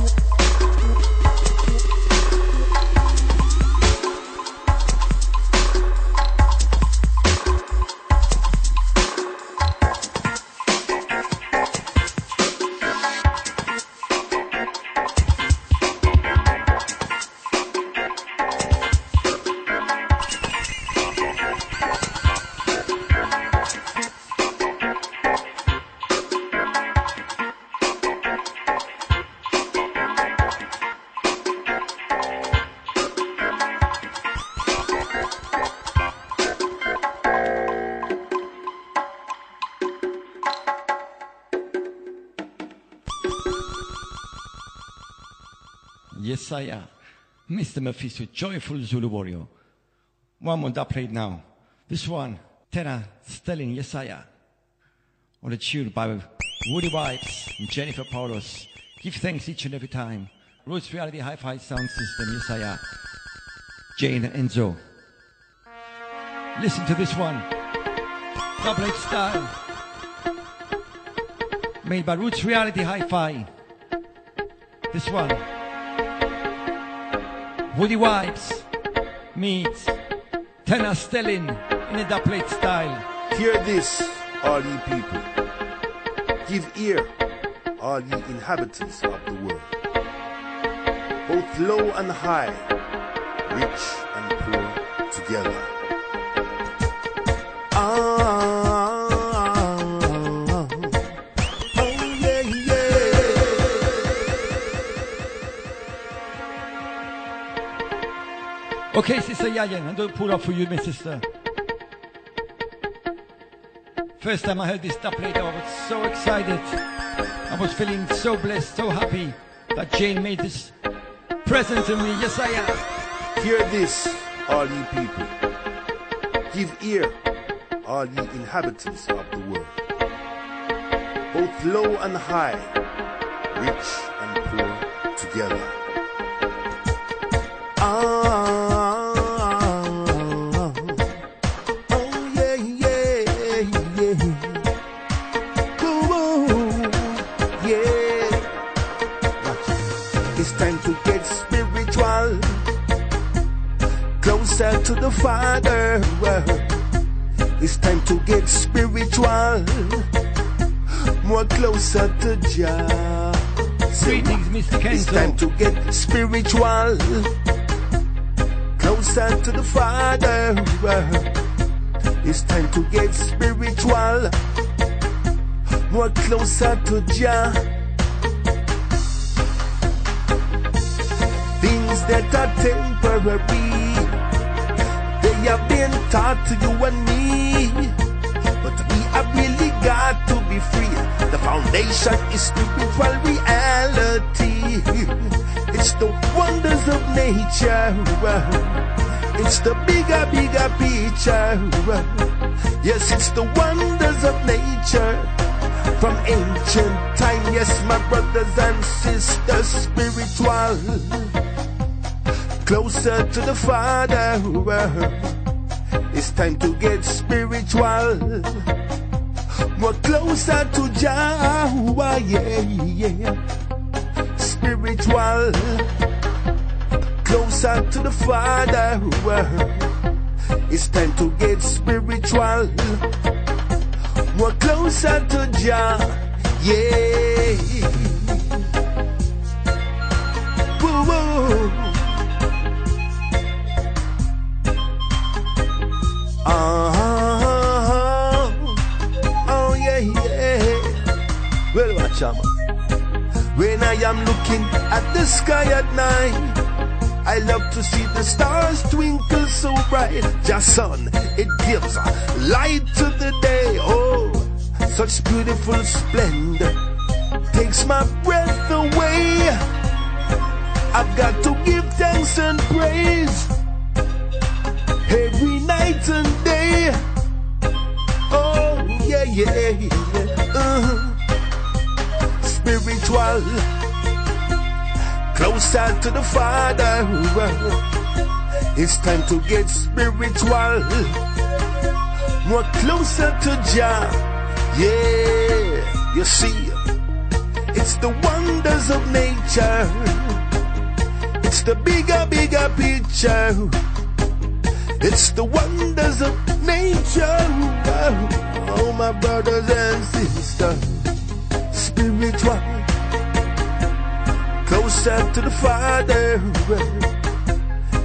Yesaya, Mr. Mephisto, joyful Zulu warrior. One more that played now. This one, Tena Stelin Yesaya. On a tune by Woody Wipes and Jennifer Paulos. Give thanks each and every time. Roots Reality Hi-Fi Sound System, Yesaya. Jane and Enzo. Listen to this one. Double style. Made by Roots Reality Hi-Fi. This one. Woody Wipes meets Tena Stelin in a dubplate style. Hear this, all ye people. Give ear, all ye inhabitants of the world. Both low and high, rich and poor together. Okay, Sister Yayan, I'm going to pull up for you, my sister. First time I heard this dubplate, I was so excited. I was feeling so blessed, so happy that Jane made this present to me. Yes, I am. Hear this, all ye people. Give ear, all ye inhabitants of the world, both low and high, rich and poor together. Closer to Jah. Greetings, Mr. It's time to get spiritual, closer to the Father. It's time to get spiritual, more closer to Jah. Things that are temporary, they have been taught to you and me. But we have really got to be free. The foundation is spiritual reality. It's the wonders of nature. It's the bigger, bigger picture. Yes, it's the wonders of nature. From ancient time, yes, my brothers and sisters, spiritual. Closer to the Father. It's time to get spiritual. More closer to Jah. Yeah, yeah. Spiritual. Closer to the Father. It's time to get spiritual. More closer to Jah. Yeah. To see the stars twinkle so bright. Just sun, it gives light to the day. Oh, such beautiful splendor takes my breath away. It's time to get spiritual, more closer to Jah. Yeah, you see, it's the wonders of nature. It's the bigger, bigger picture. It's the wonders of nature. Oh, my brothers and sisters, spiritual, closer to the Father.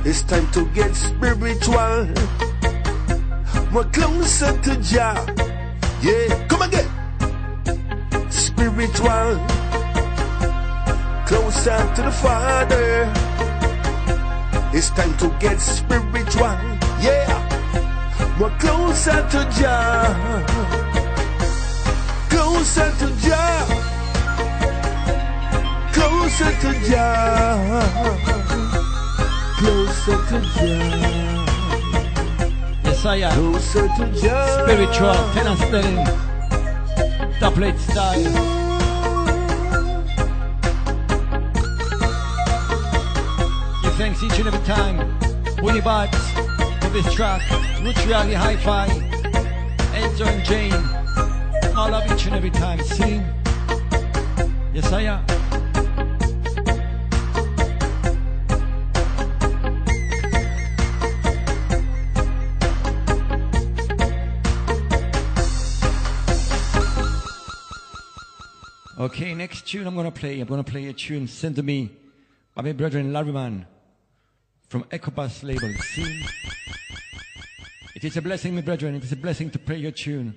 It's time to get spiritual, more closer to Jah. Yeah, come again. Spiritual, closer to the Father. It's time to get spiritual, yeah. More closer to Jah, closer to Jah, closer to Jah, closer to I am. Closer to Jah. Spiritual. Top plate style. Thanks each and every time. Willie Bart for this track. Rally Hi-Fi. Enzo and Jane. I love each and every time. Sing. Yes, I am. Okay, next tune I'm gonna play. I'm gonna play a tune sent to me by my brethren Larryman from Ecobus label. See? It is a blessing, my brethren. It is a blessing to play your tune.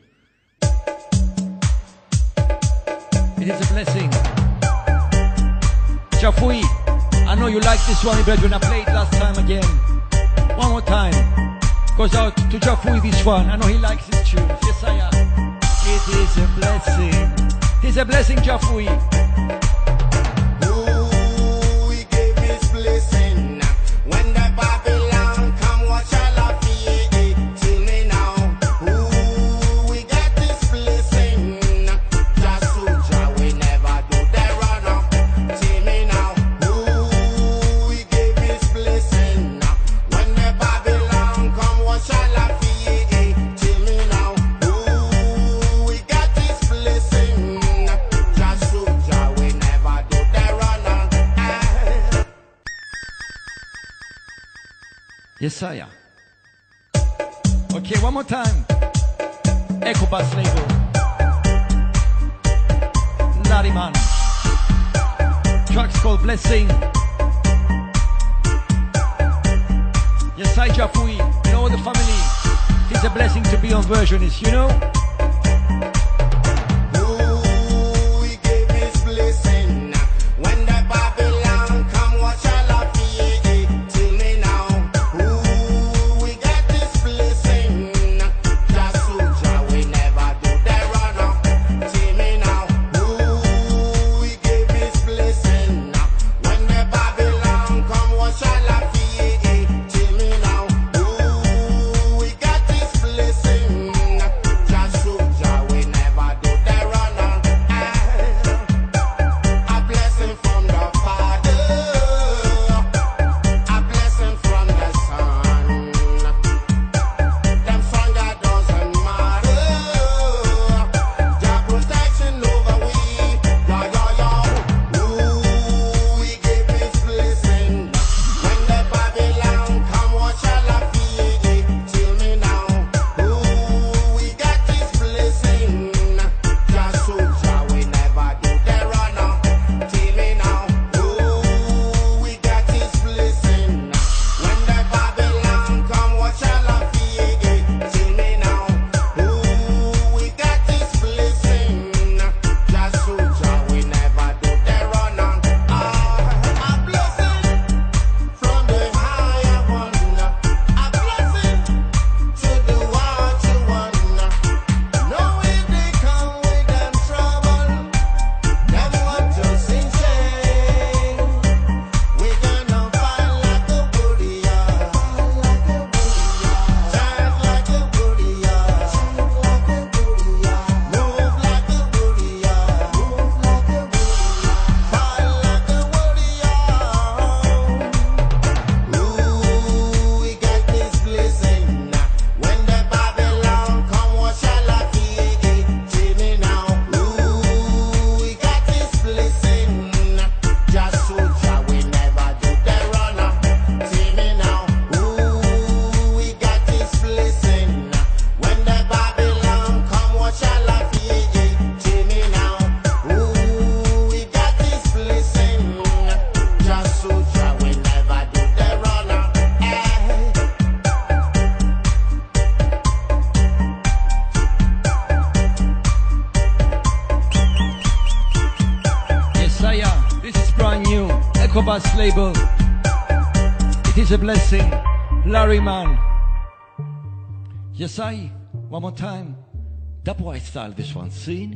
It is a blessing. Jafui, I know you like this one, my brethren. I played last time again. One more time. Goes out to Jafui, this one. I know he likes this tune. Yes, I am. It is a blessing. Is a blessing, Chafui. Yesaya. Okay, one more time. Echo bass label. Nariman. Tracks called Blessing. Yesai Jafui, you know the family. It's a blessing to be on versionist, you know? first label. It is a blessing. Larry Man. Yes, I. One more time. Double style this one. See?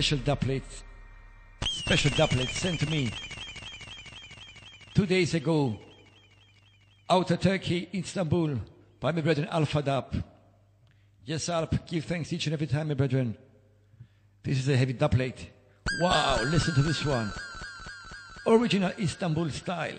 special dubplate, special dubplate sent to me two days ago out of Turkey, Istanbul, by my brethren Alpha Dub. Yes, Alp, give thanks each and every time, my brethren. This is a heavy dubplate. Wow, listen to this one. Original Istanbul style.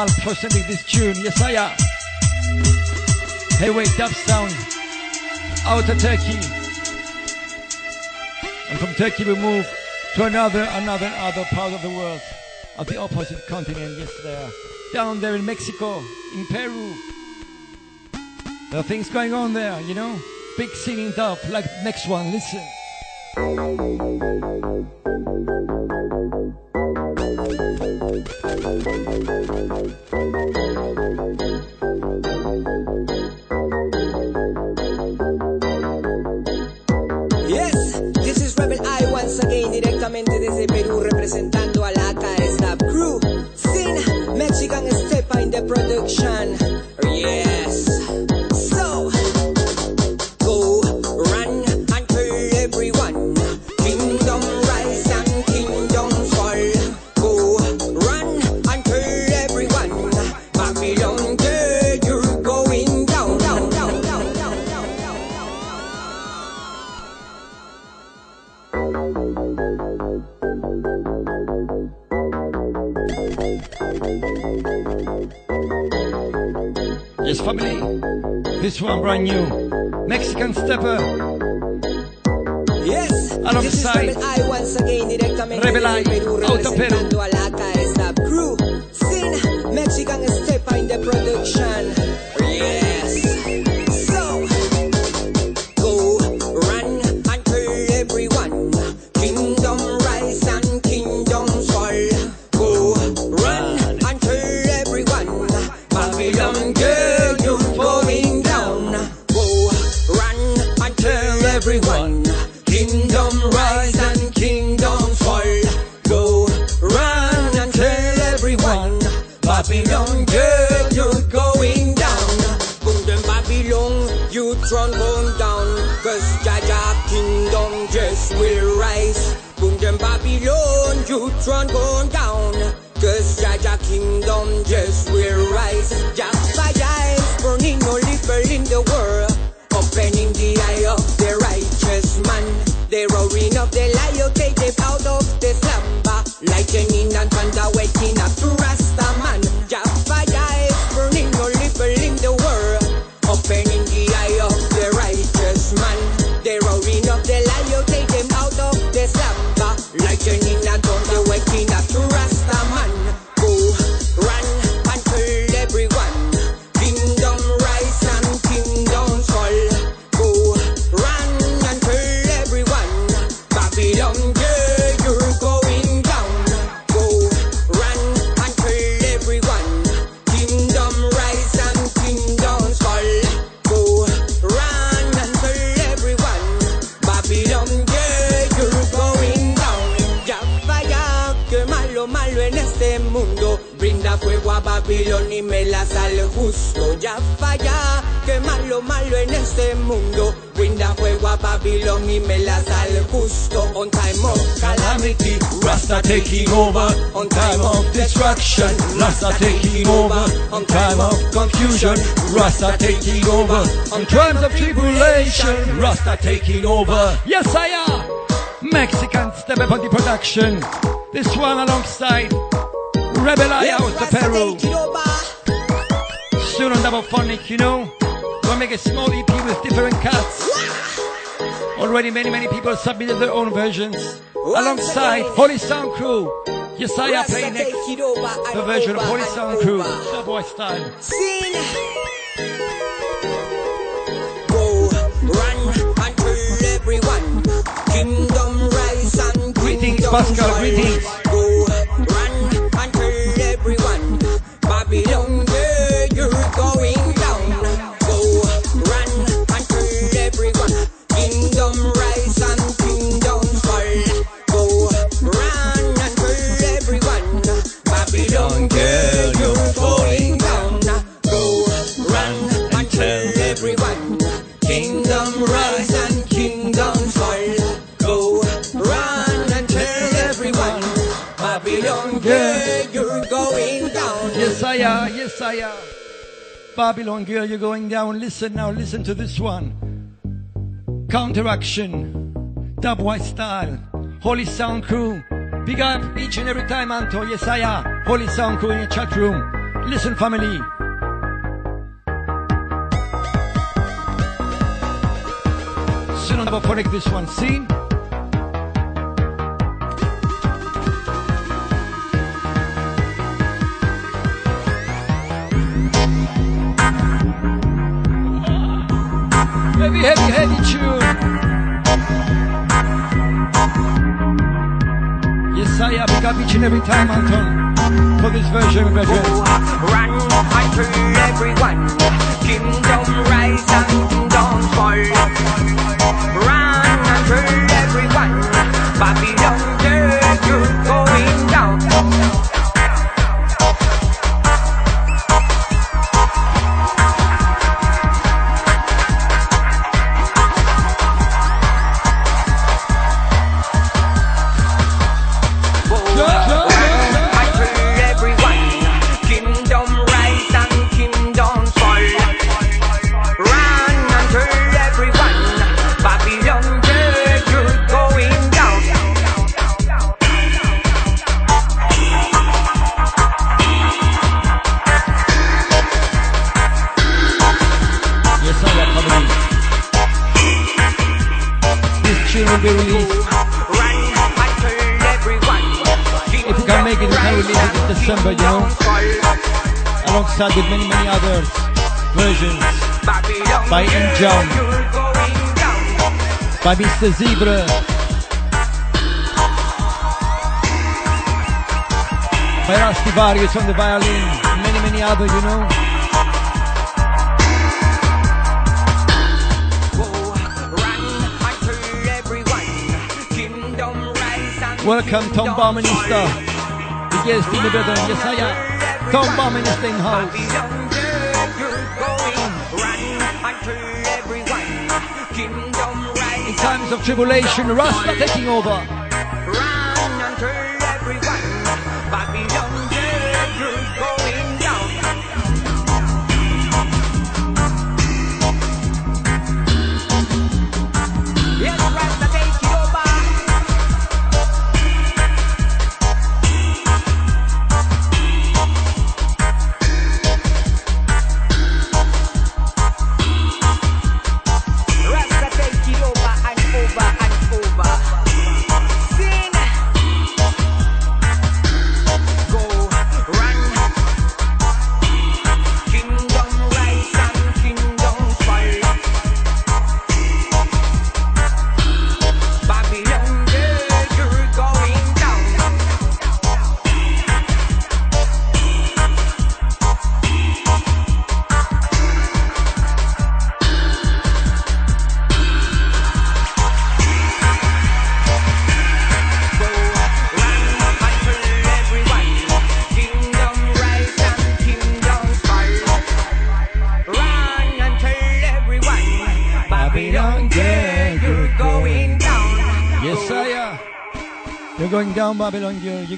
Jamal for sending this tune. hey wake dub sound. Out of Turkey. And from Turkey we move to another, another, other part of the world. Of the opposite continent. Yes, there. Down there in Mexico. In Peru. There are things going on there, you know? Big scene in dub. Like next one. Listen. throne burn down. Cause Jah Jah kingdom just will rise. Boom them Babylon, you throne burn down. Cause Jah Jah kingdom just will rise. Just by eyes burning all little in the world. Opening the eye of the righteous man. The roaring of the lion take them out of the slumber. Lightning taking over on time of destruction. Rasta taking over on time of confusion. Rasta taking over on times of tribulation. Rasta taking over. Yes, I am. Mexican step up on the production. This one alongside Rebel Eye out to Peru. Soon on double phonic, you know. Gonna make a small EP with different cuts. Already many, many people submitted their own versions. Alongside Holy Sound Crew. Yes, I am playing next. The version of Holy Sound Crew. Boy style. Go, run, and kill everyone. Kingdom rise and Greetings, Pascal. Greetings. Am. Babylon girl, you're going down. Listen now. Listen to this one. Counteraction. Dubwise style. Holy Sound Crew. Big up each and every time, Anto. Yes, I. Holy Sound Crew in the chat room. Listen, family. Soon on phonic this one. See? Have each and every time, I Anton, for this version, brethren. Run and kill everyone. Kingdom rise and kingdom fall. Run kill everyone. Babylon, you're going down. Alongside with many, many other versions by Injam, by Mr. Zebra, by Rusty Various on the violin, many, many other, you know. Welcome, Tom Barminister. The guest in the building, yes, I am. Tom Barminister in house. In times of tribulation, Rasta taking over.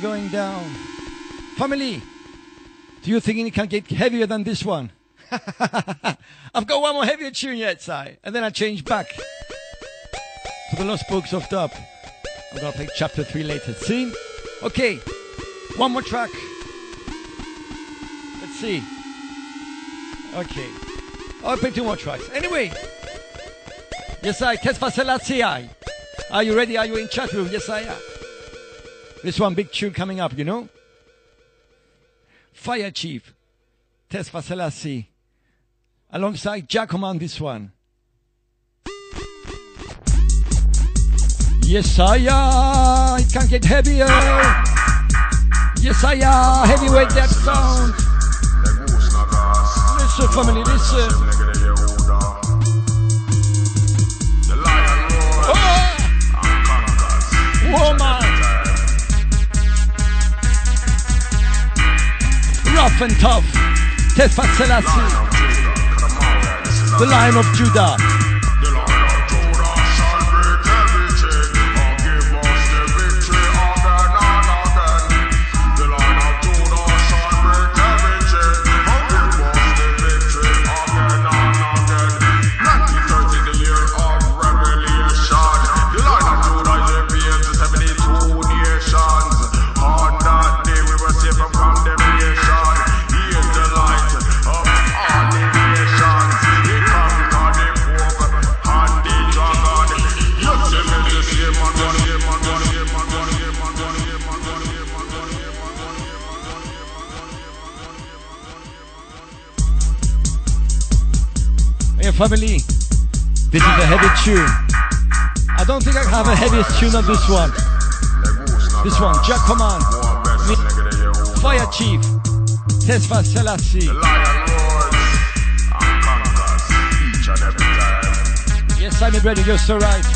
Going down. Family, do you think it can get heavier than this one? I've got one more heavier tune yet, Si. And then I change back to the Lost Books of Dub. I'm gonna play chapter 3 later. See? Okay. One more track. Let's see. Okay. I'll play two more tracks. Anyway. Yes, I. Tesfa Selassie. I. Are you ready? Are you in chat room? Yes, I am. This one big tune coming up, you know? Fire Chief. Tesfa Selassie. Alongside Giacomo on this one. Yes, I am. It can get heavier. Yes, I am. Heavyweight that sound. Listen, family, listen. Rough and tough. Tesfa Selassie. The Lion of Judah. Family, this is a heavy tune. I don't think I have a heaviest tune on this one. This one, Jah Command, Fire Chief, Tesfa Selassie. Yes, I'm ready, you're so right.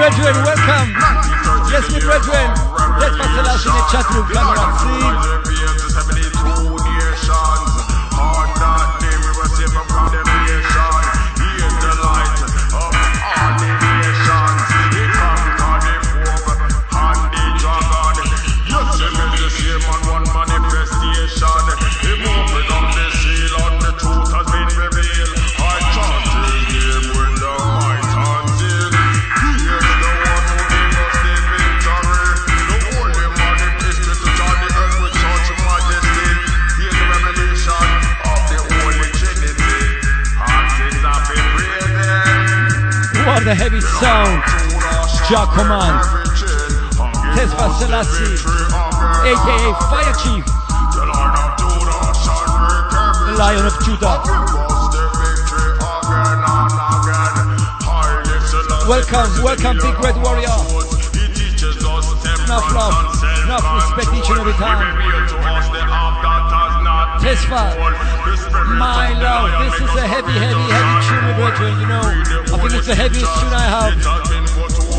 Brethren, welcome. Yes, my brethren. Let's pass the last in the chat room. Come on, Jah Command. Tesfa Selassie. AKA Fire Chief. The Lion of Judah. Welcome, welcome, Big Red Warrior. Enough love, enough respect each and every time. Tesfa, my love, this is a heavy, heavy, heavy tune, my brethren, you know. I think it's the heaviest tune I have.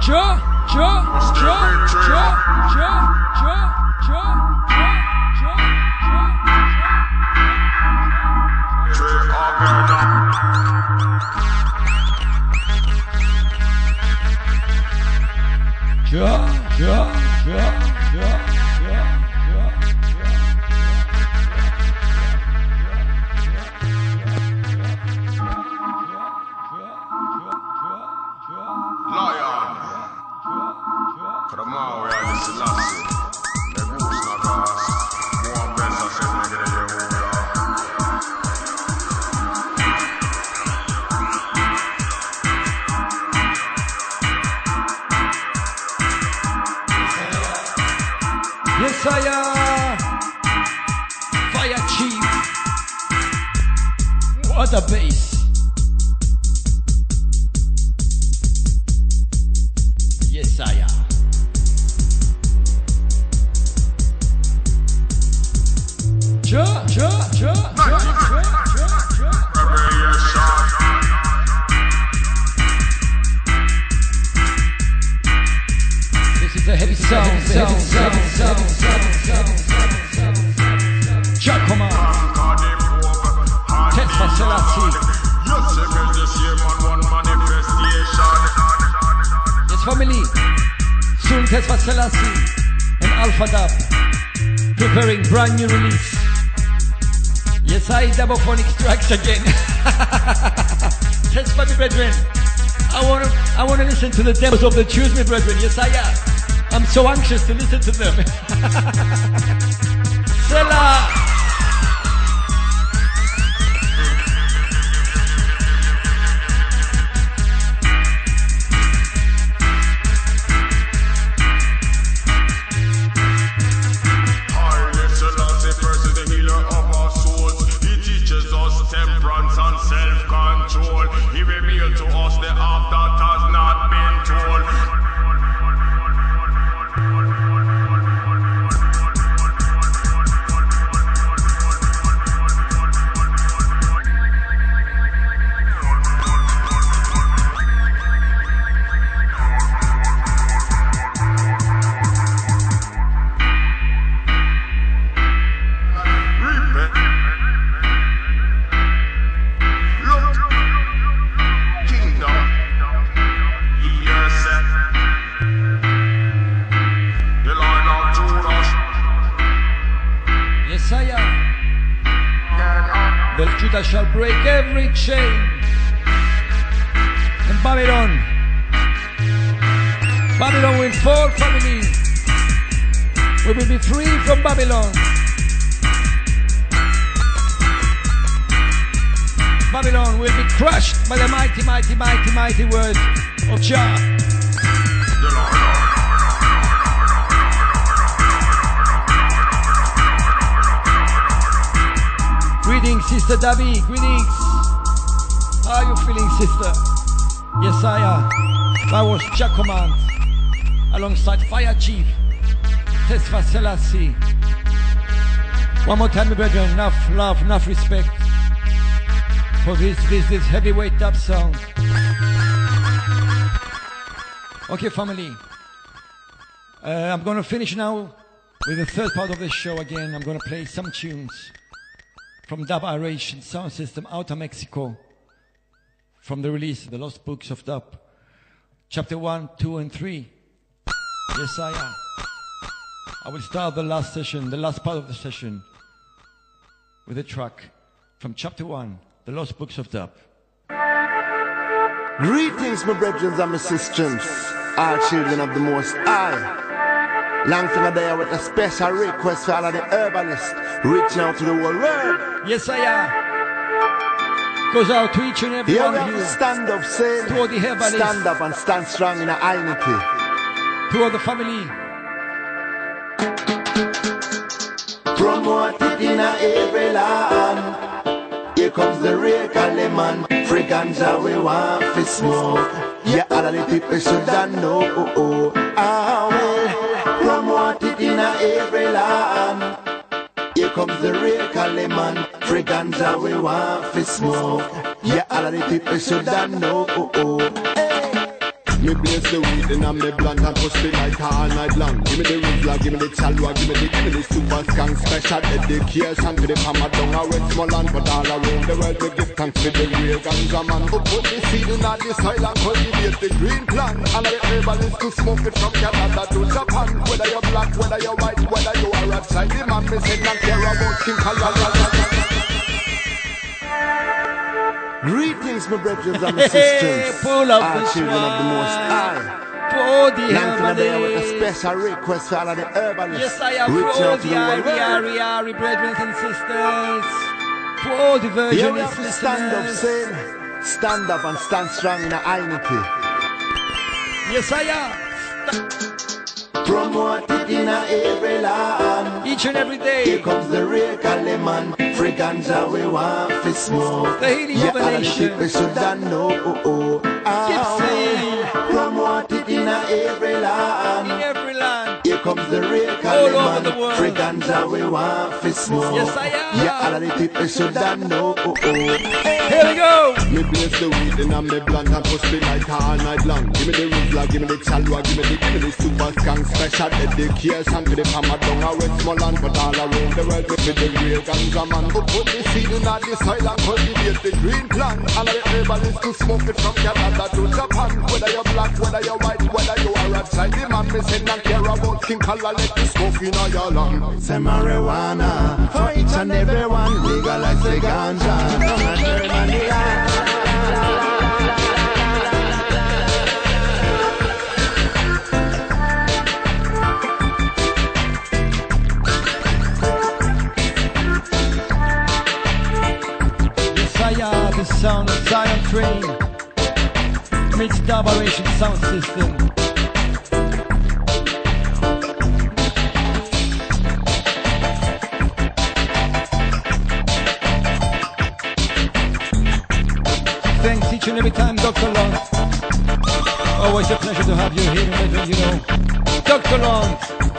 Cha, cha, cha, cha, cha, cha, cha, cha. Ja, ja. Of the tunes, Selassie. One more time, my. Enough love, enough respect for this, this, this heavyweight dub sound. Okay, family. Uh, I'm going to finish now with the third part of the show again. I'm going to play some tunes from Dub Aeration Sound System out of Mexico from the release The Lost Books of Dub, chapter 1, 2, and 3. Yes, I am. I will start the last session, the last part of the session, with a track from chapter 1, The Lost Books of Dub. Greetings, my brethren and my sisters, all children of the Most High. Long finger there with a special request for all of the herbalists reaching out to the whole world. Yes, I am. Goes out to each and every Here one of you. to stand up, saying, To all the herbalists. stand up and stand strong in our unity. To all the family. Promote it in every land. Here comes the real Kaleman. Free ganja we want fi smoke. Yeah, all the people should know. Oh, oh. Ah, well. Promote it in every land. Here comes the real Kaleman. Free ganja we want fi smoke. Yeah, all the people should know. Oh, oh. Me blaze the weed and I'm me blunt and push me like all night long. Give me the Rizla, give me the Chalwa, give me the, give me the super skunk special dedication to the Pama down a Westmoreland, but all around the world we give thanks for the real ganja man who put the seed in all the soil and cultivate the green plant. And the herbalist to smoke it from Canada to Japan. Whether you're black, whether you're white, whether you are outside the man, me say not care about skin color. Greetings, my brothers and my sisters. Pull up all this children of the Most. High. The Now today with a special request for all of the herbalists. Yes, I am. Reach For out all to the the world. Ari, Ari, brethren and sisters. For all the virgin we have to stand up, saying, stand up and stand strong in the unity. Yes, I am. Promote it in every land. Each and every day. Here comes the real Kaliman. Free ganja we want to smoke. Yeah, all the nation. people should have know. Oh, oh. Ah, Promote it in every land. In every land. Here comes the real All over the world. Free ganja we want to smoke. Yes, I am. Yeah, all the people should have know. Oh, oh. Here we go. Me blaze the weed and I'm me blunt and push me like all night long. Give me the Rizla, give me the Chalwa, give me the, give me the super skunk special dedication to the Pama down a Westmoreland, but all around the world we be the real ganja man who put the seed in all the soil and cultivate the green plant. And the herbalist to smoke it from Canada to Japan. Whether you're black, whether you're white, whether you are outside the man, me say not care about skin color, let the smoke in all your lung. Say marijuana for each and every one, legalize the ganja. Sound of Zion Train. Meets the Operation Sound System. Every time, Dr. Long. Always a pleasure to have you here, you know. Dr. Long.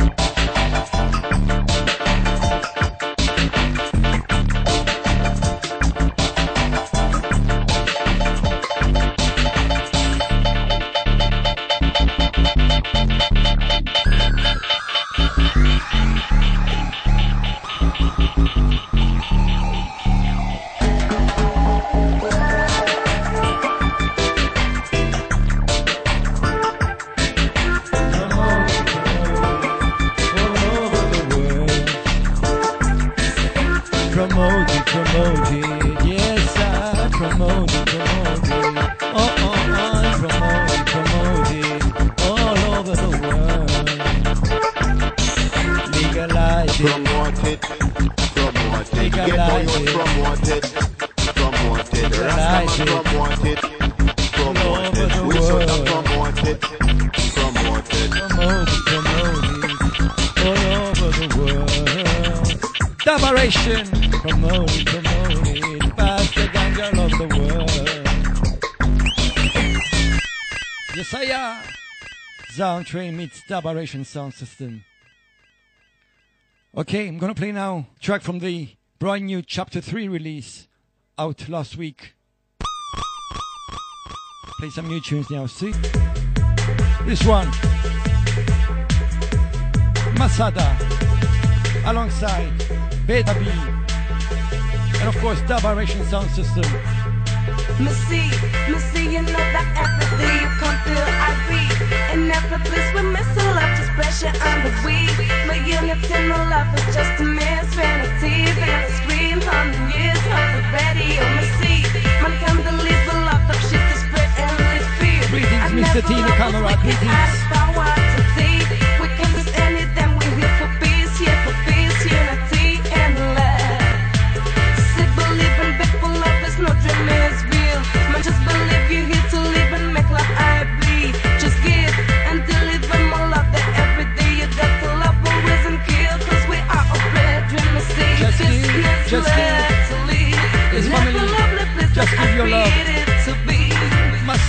Sound Train meets Liberation Sound System. Okay, I'm gonna play now track from the brand new Chapter 3 release out last week. Play some new tunes now, see? This one. Masada. Alongside Beta B. And of course, Liberation Sound System. Missy, Missy, you know that everything you come through, I. In every place we miss a love, just pressure on the weed. My unity, no love is just a man's vanity. Then I scream, hundred years of the radio, Missy. Man can't believe a lot of shit to spread endless fear. Greetings, Mr. Tina loved Camera, us, we greetings.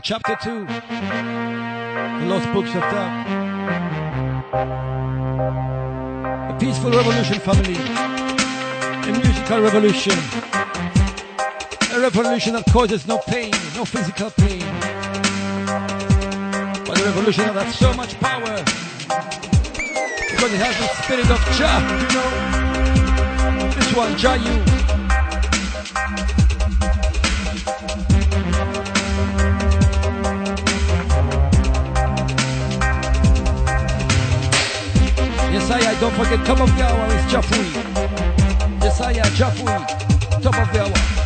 Chapter 2, The Lost Books of Time. A peaceful revolution, family. A musical revolution. A revolution that causes no pain, no physical pain. But a revolution that has so much power. Because it has the spirit of Jah, you know. This one, Jah you. Don't forget, top of the hour is Jafui. Desire Jafui, top of the hour.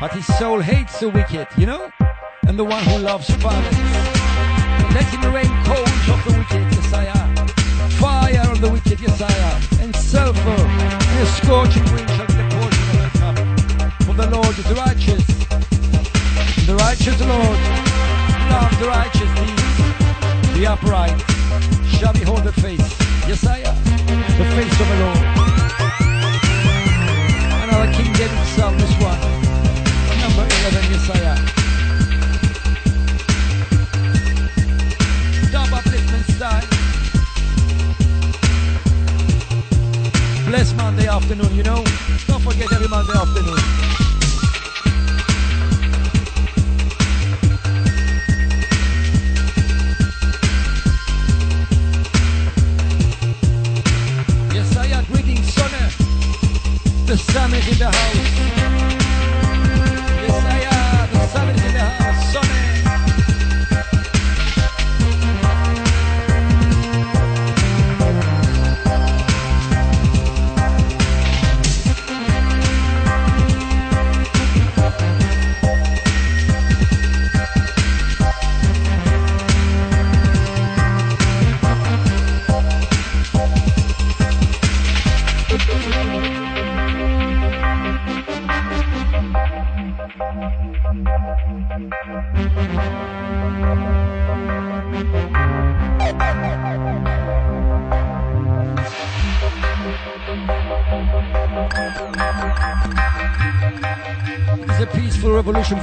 but his soul hates the wicked, you know? And the one who loves violence. Let him rain coals of the wicked, Messiah. Fire of the wicked, Messiah. And sulfur in a scorching wind shall be the portion of the cup. For the Lord is righteous. The righteous Lord loves the righteous deeds. The upright shall behold the face, Messiah, the face of the Lord. David song, this one. Number 11, yes, I am. Dub upliftment style. Bless Monday afternoon, you know. Don't forget every Monday afternoon.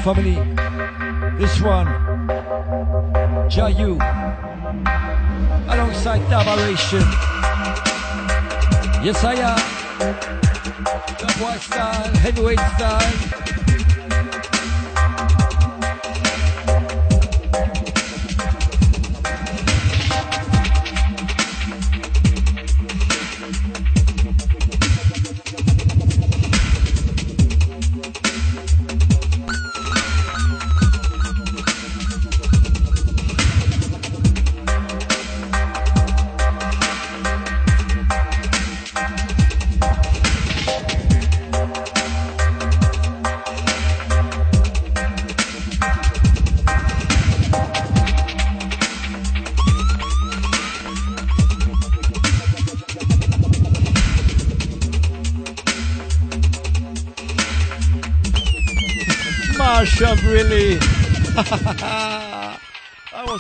Family. This one, Jayu, alongside Dabaration. Yes, I am. Dubwise style, heavyweight style.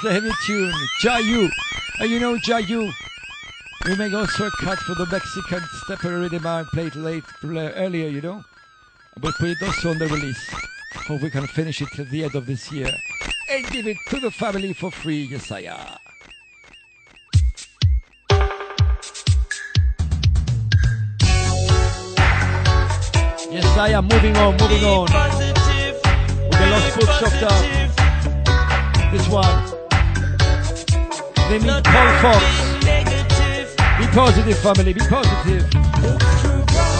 A heavy tune. Jayu. And you know Jayu. We make also a cut for the Mexican stepper rhythm I played late earlier, you know. But put it also on the release. Hope we can finish it at the end of this year. And give it to the family for free, yes I. Yes, I am moving on, moving on. With the lost foot chopped up. Uh, this one. They Paul Fox. Be positive, family, be positive.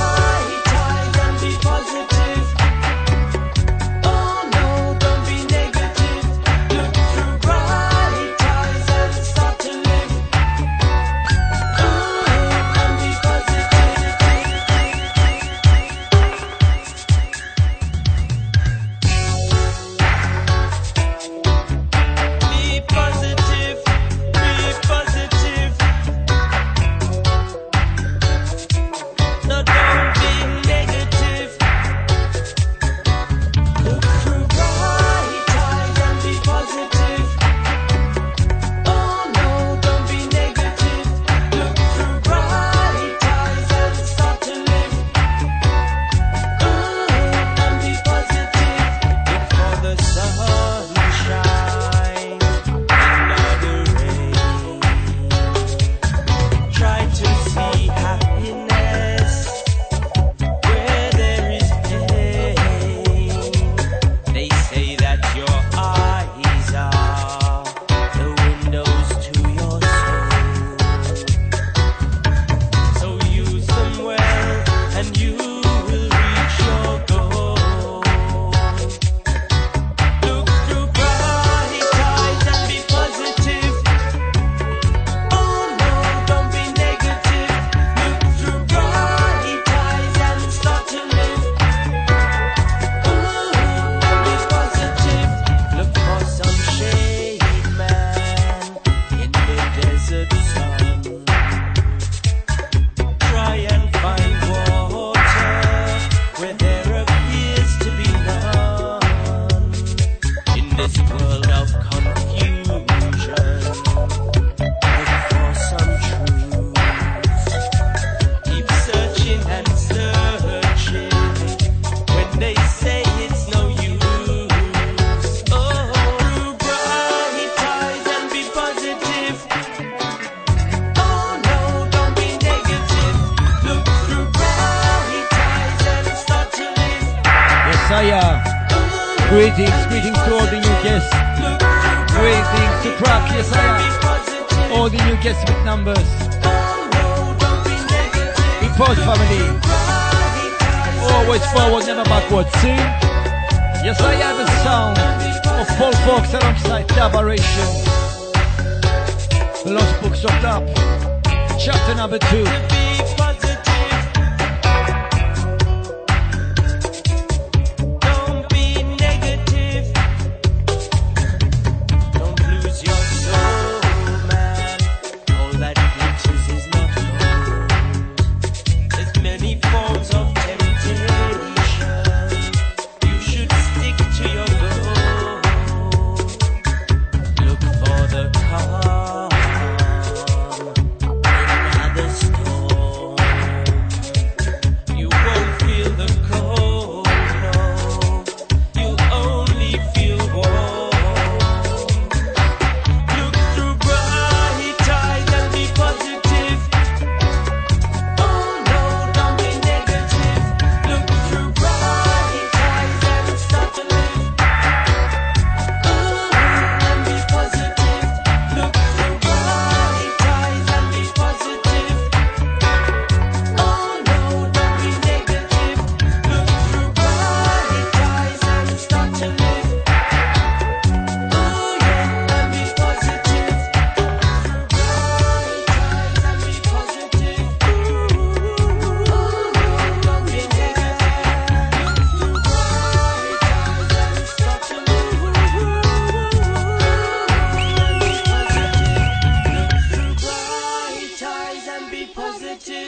be positive.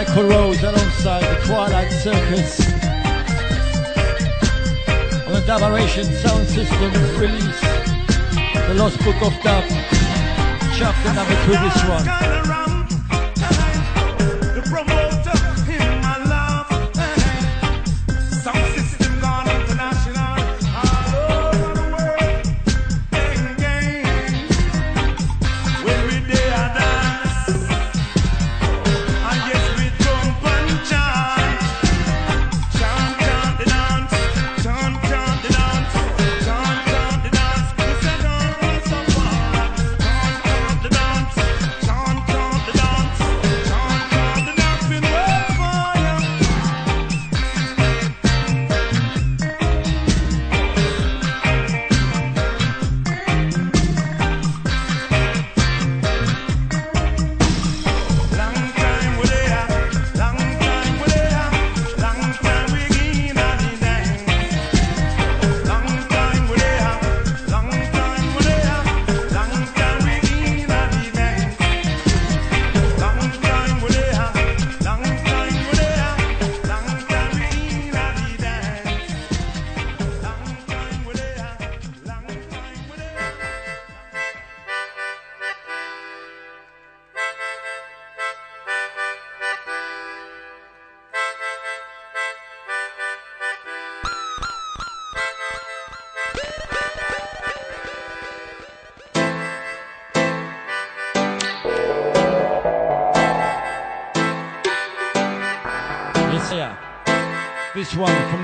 Michael Rose, alongside the Twilight Circus on the Dub Sound System release, The Lost Book of Dub, chapter number two, this one.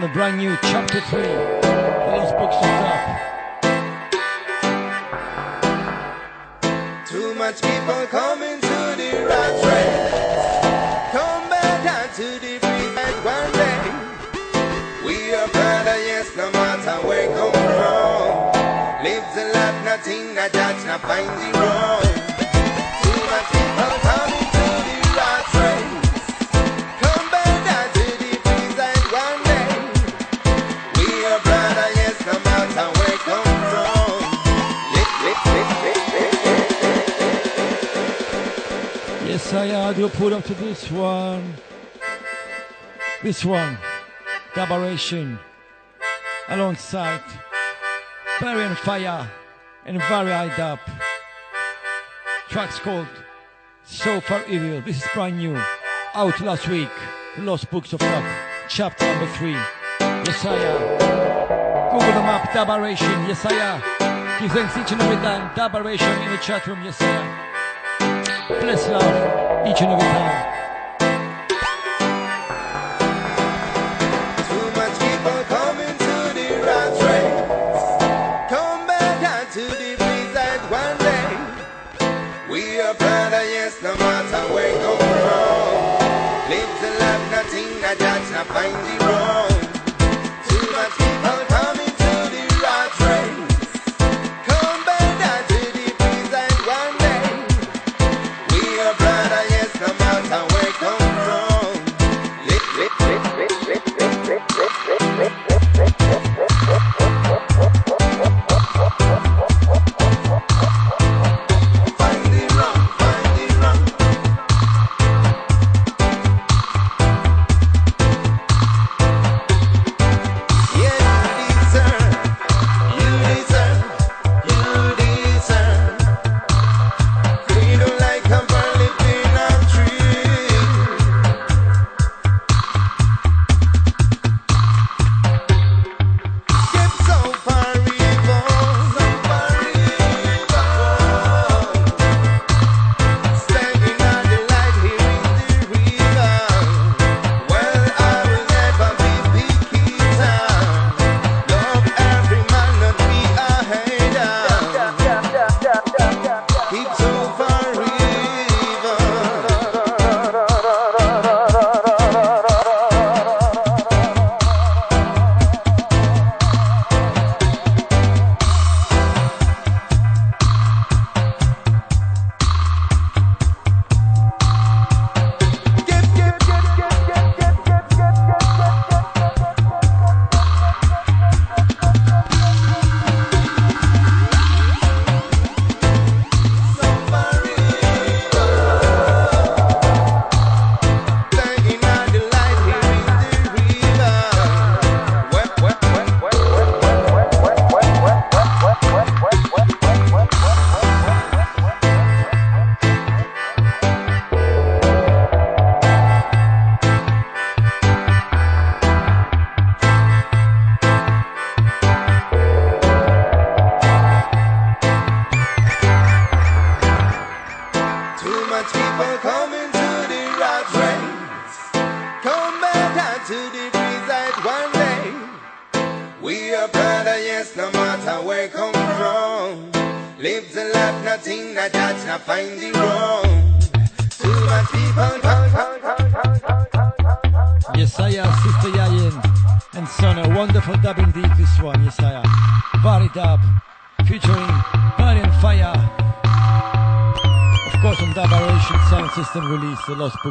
The brand new chapter 3. The Lost Books of Dub. Too much people coming to the rat race. Come back down to the free side one day. We are brother, yes, no matter where come from. Lives a life, nothing, not judge, not find This one, Dabaration, alongside Barry and Fire and Very Eyed Up. Track's called So Far Evil. This is brand new. Out last week. The Lost Books of Dub, chapter number three. Yesaya. Google them up, Dabaration, Yesaya. Give thanks each and every time. Dabaration in the chat room, Yesaya. Bless love each and every time. Are brother, yes, no matter where from. Live nothing, not judge, find the wrong.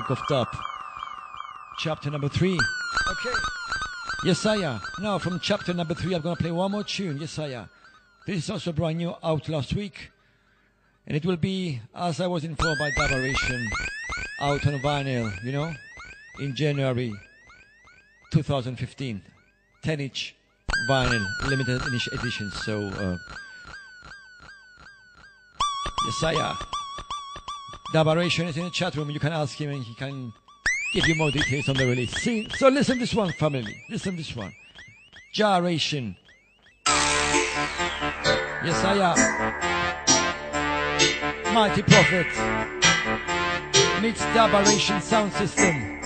Book of Dub, Chapter number three. Okay. Yesaya. Now, from chapter number three, I'm going to play one more tune, Yesaya. This is also brand new, out last week. And it will be, as I was informed by Dabaration, out on vinyl, you know, in January 2015. 10 inch vinyl, limited edition. So, uh, Yesaya, Dabaration is in the chat room. You can ask him and he can give you more details on the release. See, so listen this one, family. Listen this one. Gyration. am. Mighty Prophet. Meets Dabaration Sound System.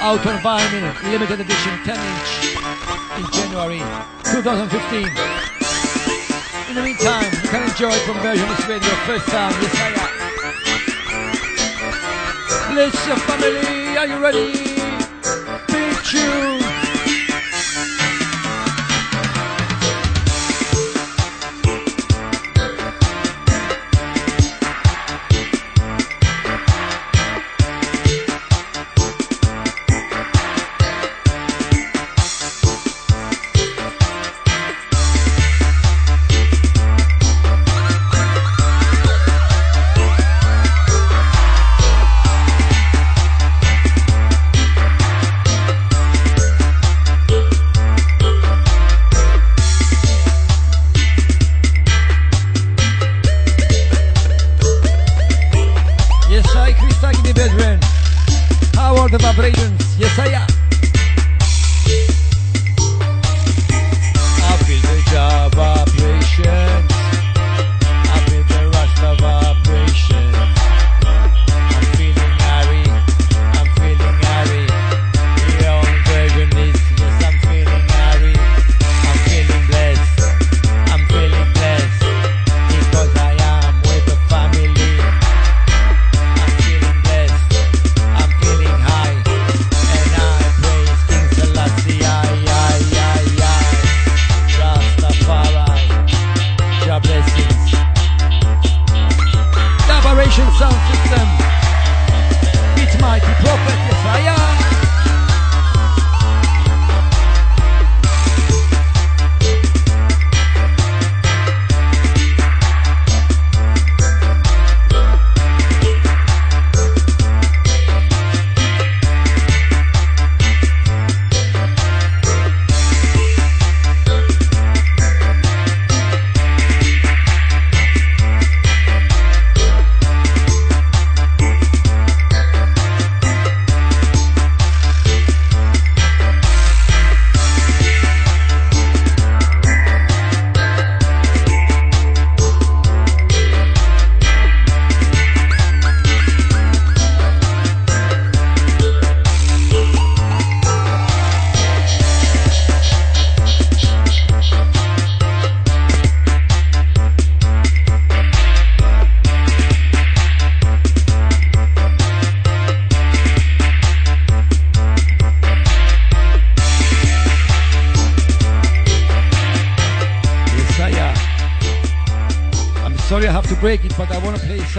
out on vinyl, limited edition 10 inch in January 2015. In the meantime, you can enjoy from Versionist Radio first time, yes I am. Bless your family, are you ready? Big tune.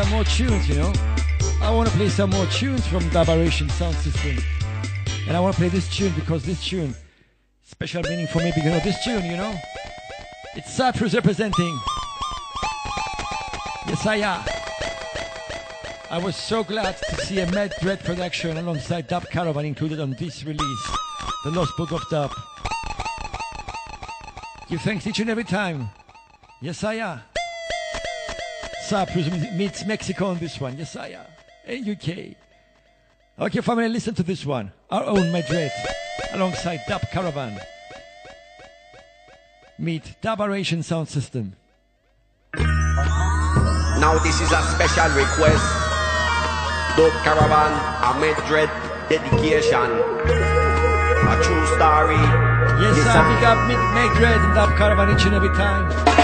Some more tunes, you know. I want to play some more tunes from Dabaration Sound System. And I want to play this tune because this tune, special meaning for me because of this tune, you know. It's Cyprus representing. Yesaya. I was so glad to see a Mad Dread production alongside Dub Caravan included on this release, The Lost Book of Dub. Give thanks each and every time. Yesaya. Cyprus meets Mexico on this one. Yesaya. And UK. Uh, okay, family, listen to this one. Our own Mad Dread alongside Dub Caravan. Meet Dub Dabaration Sound System. Now this is a special request. Dub Caravan, Ahmed Dread, dedication. A true story. Yes, sir. a- Big up Mad Dread and Dub Caravan each and every time.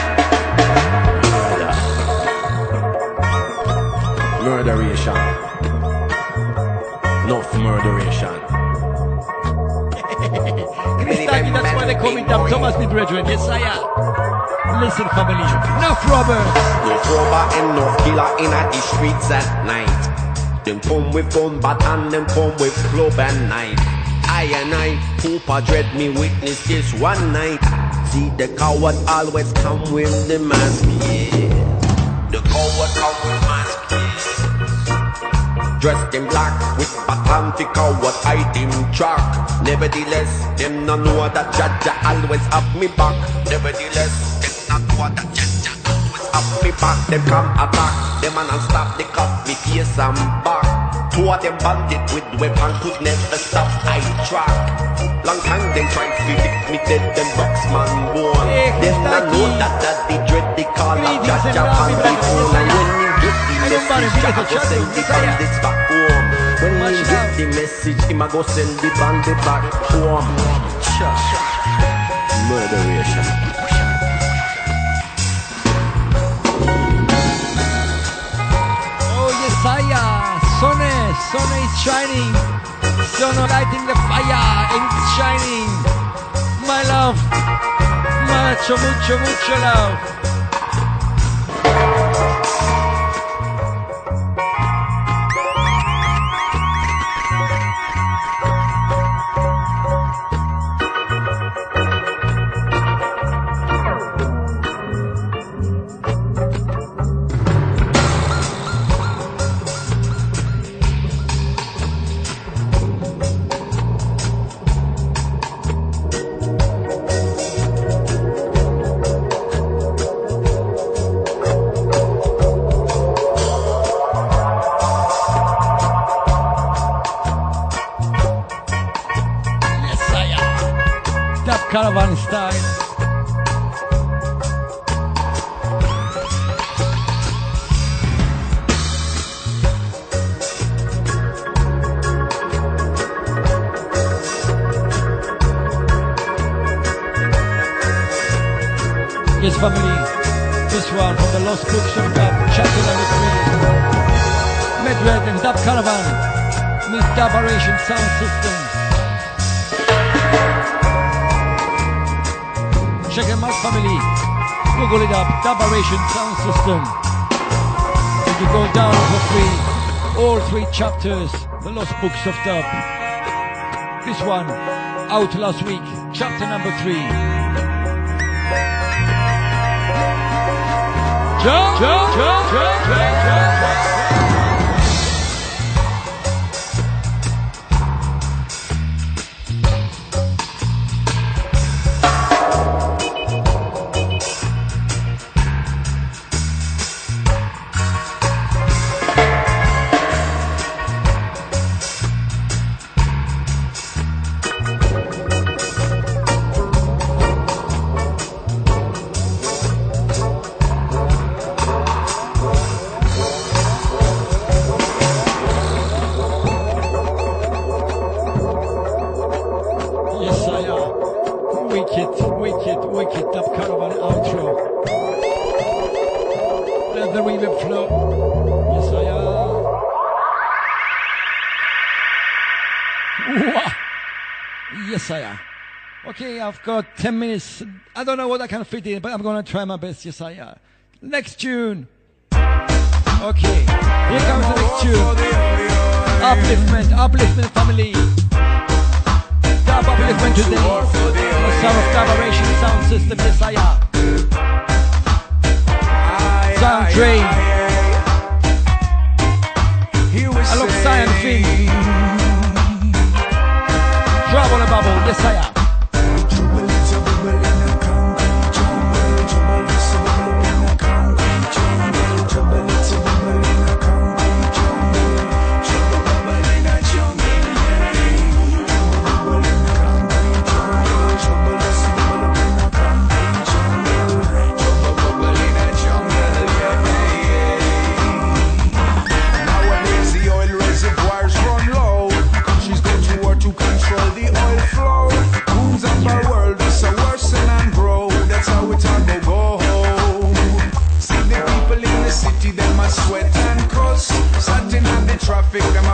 Murderation. Enough murderation. Christaki, that's why they call me Dub Thomas Mid Brethren. Yes, I am. Listen, family. Enough robbers. Enough robber, and enough killer in the streets at night. Them come with gun baton, them come with club and knife. I and I, Cooper dread me witness this one night. See the coward always come with the mask, yeah. The coward come with mask, yeah. Dressed in black with baton to coward hide him track. Nevertheless, them no know that Jah Jah always have me back. Nevertheless, them no know that Jah Jah always have me back. Them come attack, them and stop the cop, me face and back. Two of them bandit with weapon could never stop I track. Long time them try to lick me dead, them boxman born. Them no know that that the dread they call a Jah Jah the phone. And when you get the message, Jah Jah go send the bandits back home. When him get the message, him a go send the band back home. Murderation. Oh, Yesaya, sun, sun is shining. Sun lighting the fire and it's shining. My love, mucho, mucho, mucho love. Google it up, Dub Operation Sound System. You can go down for free. All three chapters, the Lost Books of Dub. This one, out last week, chapter number three. Jump, jump, jump, jump, jump, jump. Got 10 minutes. I don't know what I can fit in, but I'm going to try my best. Yes, I am. Next tune. Okay, here comes the next tune. Upliftment, upliftment family. Dub upliftment today. The sound of collaboration sound system, yes I am. Sound train. And Finn. Trouble and bubble, yes on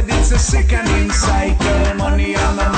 said it's a sickening cycle. Money on the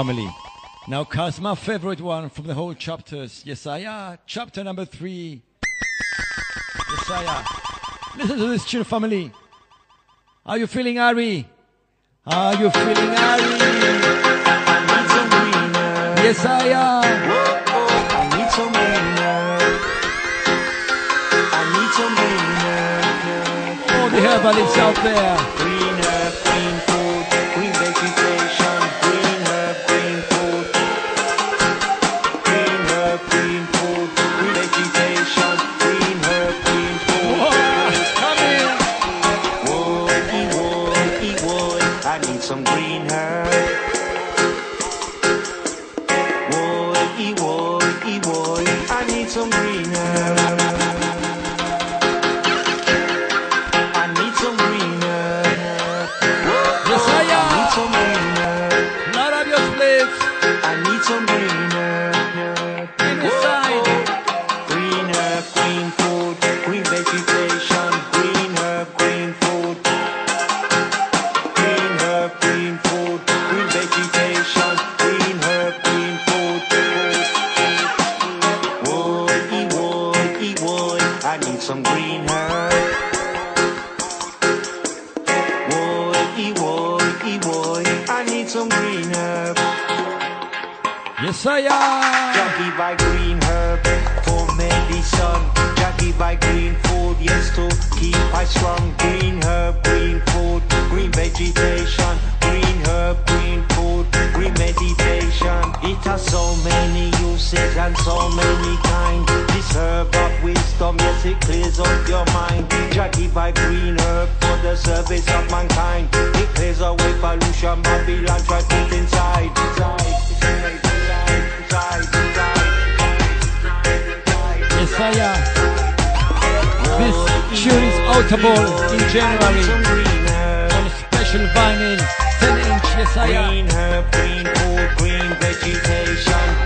family. Now comes my favorite one from the whole chapters. Yesaya, chapter number three. Yesaya. Listen to this tune, family. Are you feeling Ari? Are you feeling Ari? Yesaya. I need some. I need some out there. So many kinds. This herb of wisdom, yes, it clears up your mind. Jackie by green herb for the service of mankind. It clears away pollution, Babylon try put inside. Yesaya. This tune is outable in January on special vinyl 10 inch Yesaya. Green herb, green food, green vegetation.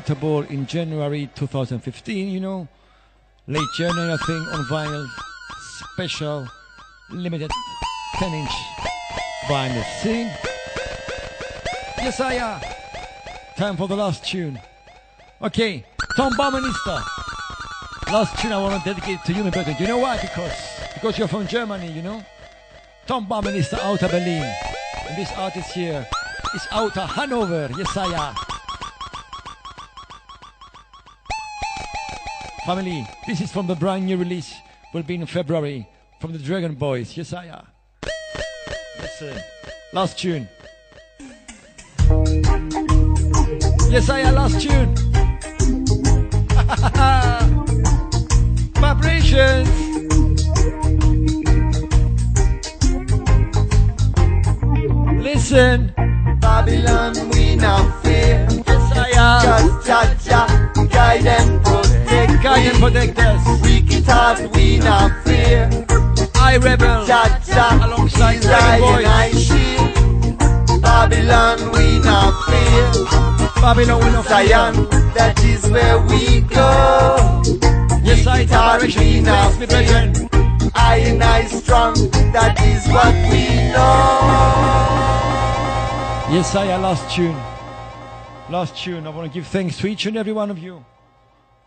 Tune is outable in January 2015, you know. Late January, I think, on vinyl. Special, limited 10 inch vinyl. See? Yesaya. Uh, time for the last tune. Okay, Tom Baumanista. Last tune I want to dedicate to you, brother. You know why? Because because you're from Germany, you know. Tom Baumanista out of Berlin. And this artist here is out of Hanover, Yesaya. Family, this is from the brand new release. Will be in February from the Dragon Boys, yes Yesaya. Listen, last tune. Yesaya, last tune. Vibrations. Listen. Babylon, we now fear. Yesaya. Cause Jah Jah, guide and. Guide and protect us. Wicked heart, we not fear. I rebel. Jah Jah, alongside is I Dragon and I shield. Babylon, we not fear. Babylon, we not fear. Zion, that is where we go. Yes, I direction we not me brethren. I and I strong, that is what we know. Yesaya, last tune. Last tune. I want to give thanks to each and every one of you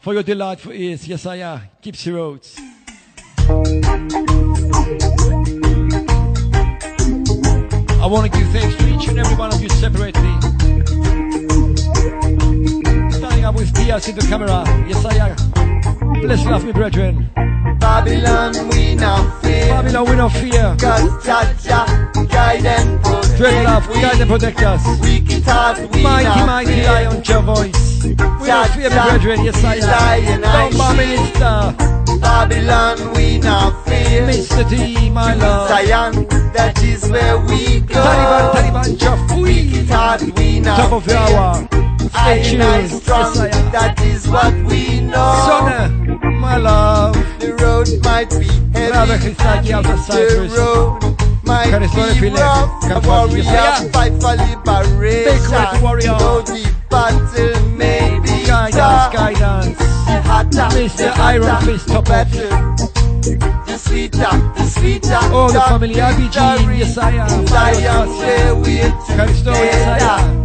for your delightful ears. Yesaya, Gypsy Roads. I want to give thanks to each and every one of you separately. Starting up with fear, see the camera. Yes, I am. Bless love, me brethren. Babylon we not fear. Babylon we no fear. God, Jah Jah guide and protect. Dread love, we, guide and protect us. Wicked heart we Mighty, not mighty fear. lion, your voice. We no fear, brethren. Yes, I am. Don't bomb minister. Babylon we not fear. Mr. T, my love. Zion, that is where we go. Taliban, Taliban, Chuff. Wicked heart we not Top of fear. hour. I and strong, Yes, that is what we know. Sonne, my love. The road might be heavy, the road might be rough. A warrior fight for liberation. Warrior. Though the battle may be Guidance, tough, guidance. the Mr. Iron Fist, top battle. The sweeter, the sweeter. Oh, the the family RBG, victory. yes I am. Zion, where we're Caristo, yes I am.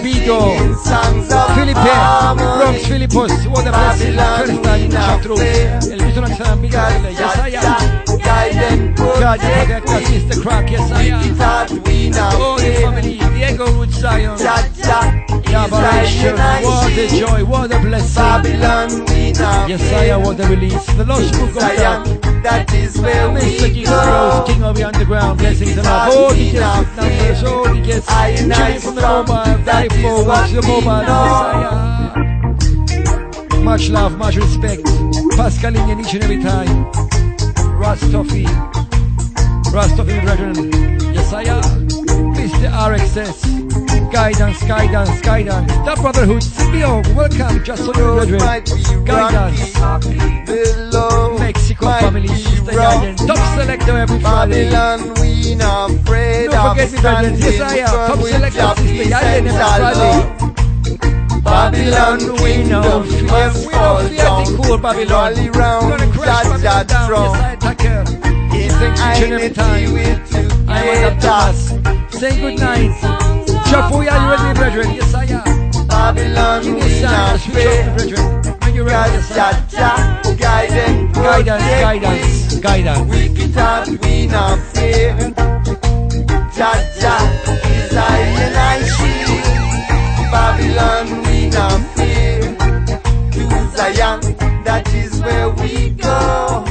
Bido, songs of Filipe. Bronx Filipos, what a blessing. Kirsten, Chatru, El Viso Naxan, Big Isle, yes I am. Guide and God, you protect us, Mr. Crack, yes I am. Oh, the family, Diego Root Zion. Yabaration, what a joy, what a blessing. Babylon, we now Yes I am, what a release. The Lost Book of God. That is where we Mr. King go. King of the Underground, blessings and love. The guests with numbers, all the guests I and from the mobile, is iPhone, watch the mobile. Messiah. Much love, much respect. Pascaline each and every time. Rastoffy. Rastoffy, brethren. Yes, I am. Mr. RXS. Guidance, guidance, guidance. The Brotherhood, Symbio, welcome, just so you, brethren. Guidance. Below Mexico might family, Sister. Yaden. Top selector every Friday. Babylon, we not afraid Don't forget me, brethren. Yes, I am. Top selector, Sister Yaden every Friday. Babylon, we know kingdom fear, we know fear the cool Babylon. Rally round, Gonna crash Jah down. throne. Yes, I her. Thank each and every time. I was up Thomas. Say good night. Chapu, are you ready, brethren? Yes, I am. Babylon, we not fear. brethren. When you're ready, yes, Guidance, guidance, guidance, guidance. We can talk, we not fear. Jah Jah is I and I shield. Babylon, we not fear. To Zion, that is where we go.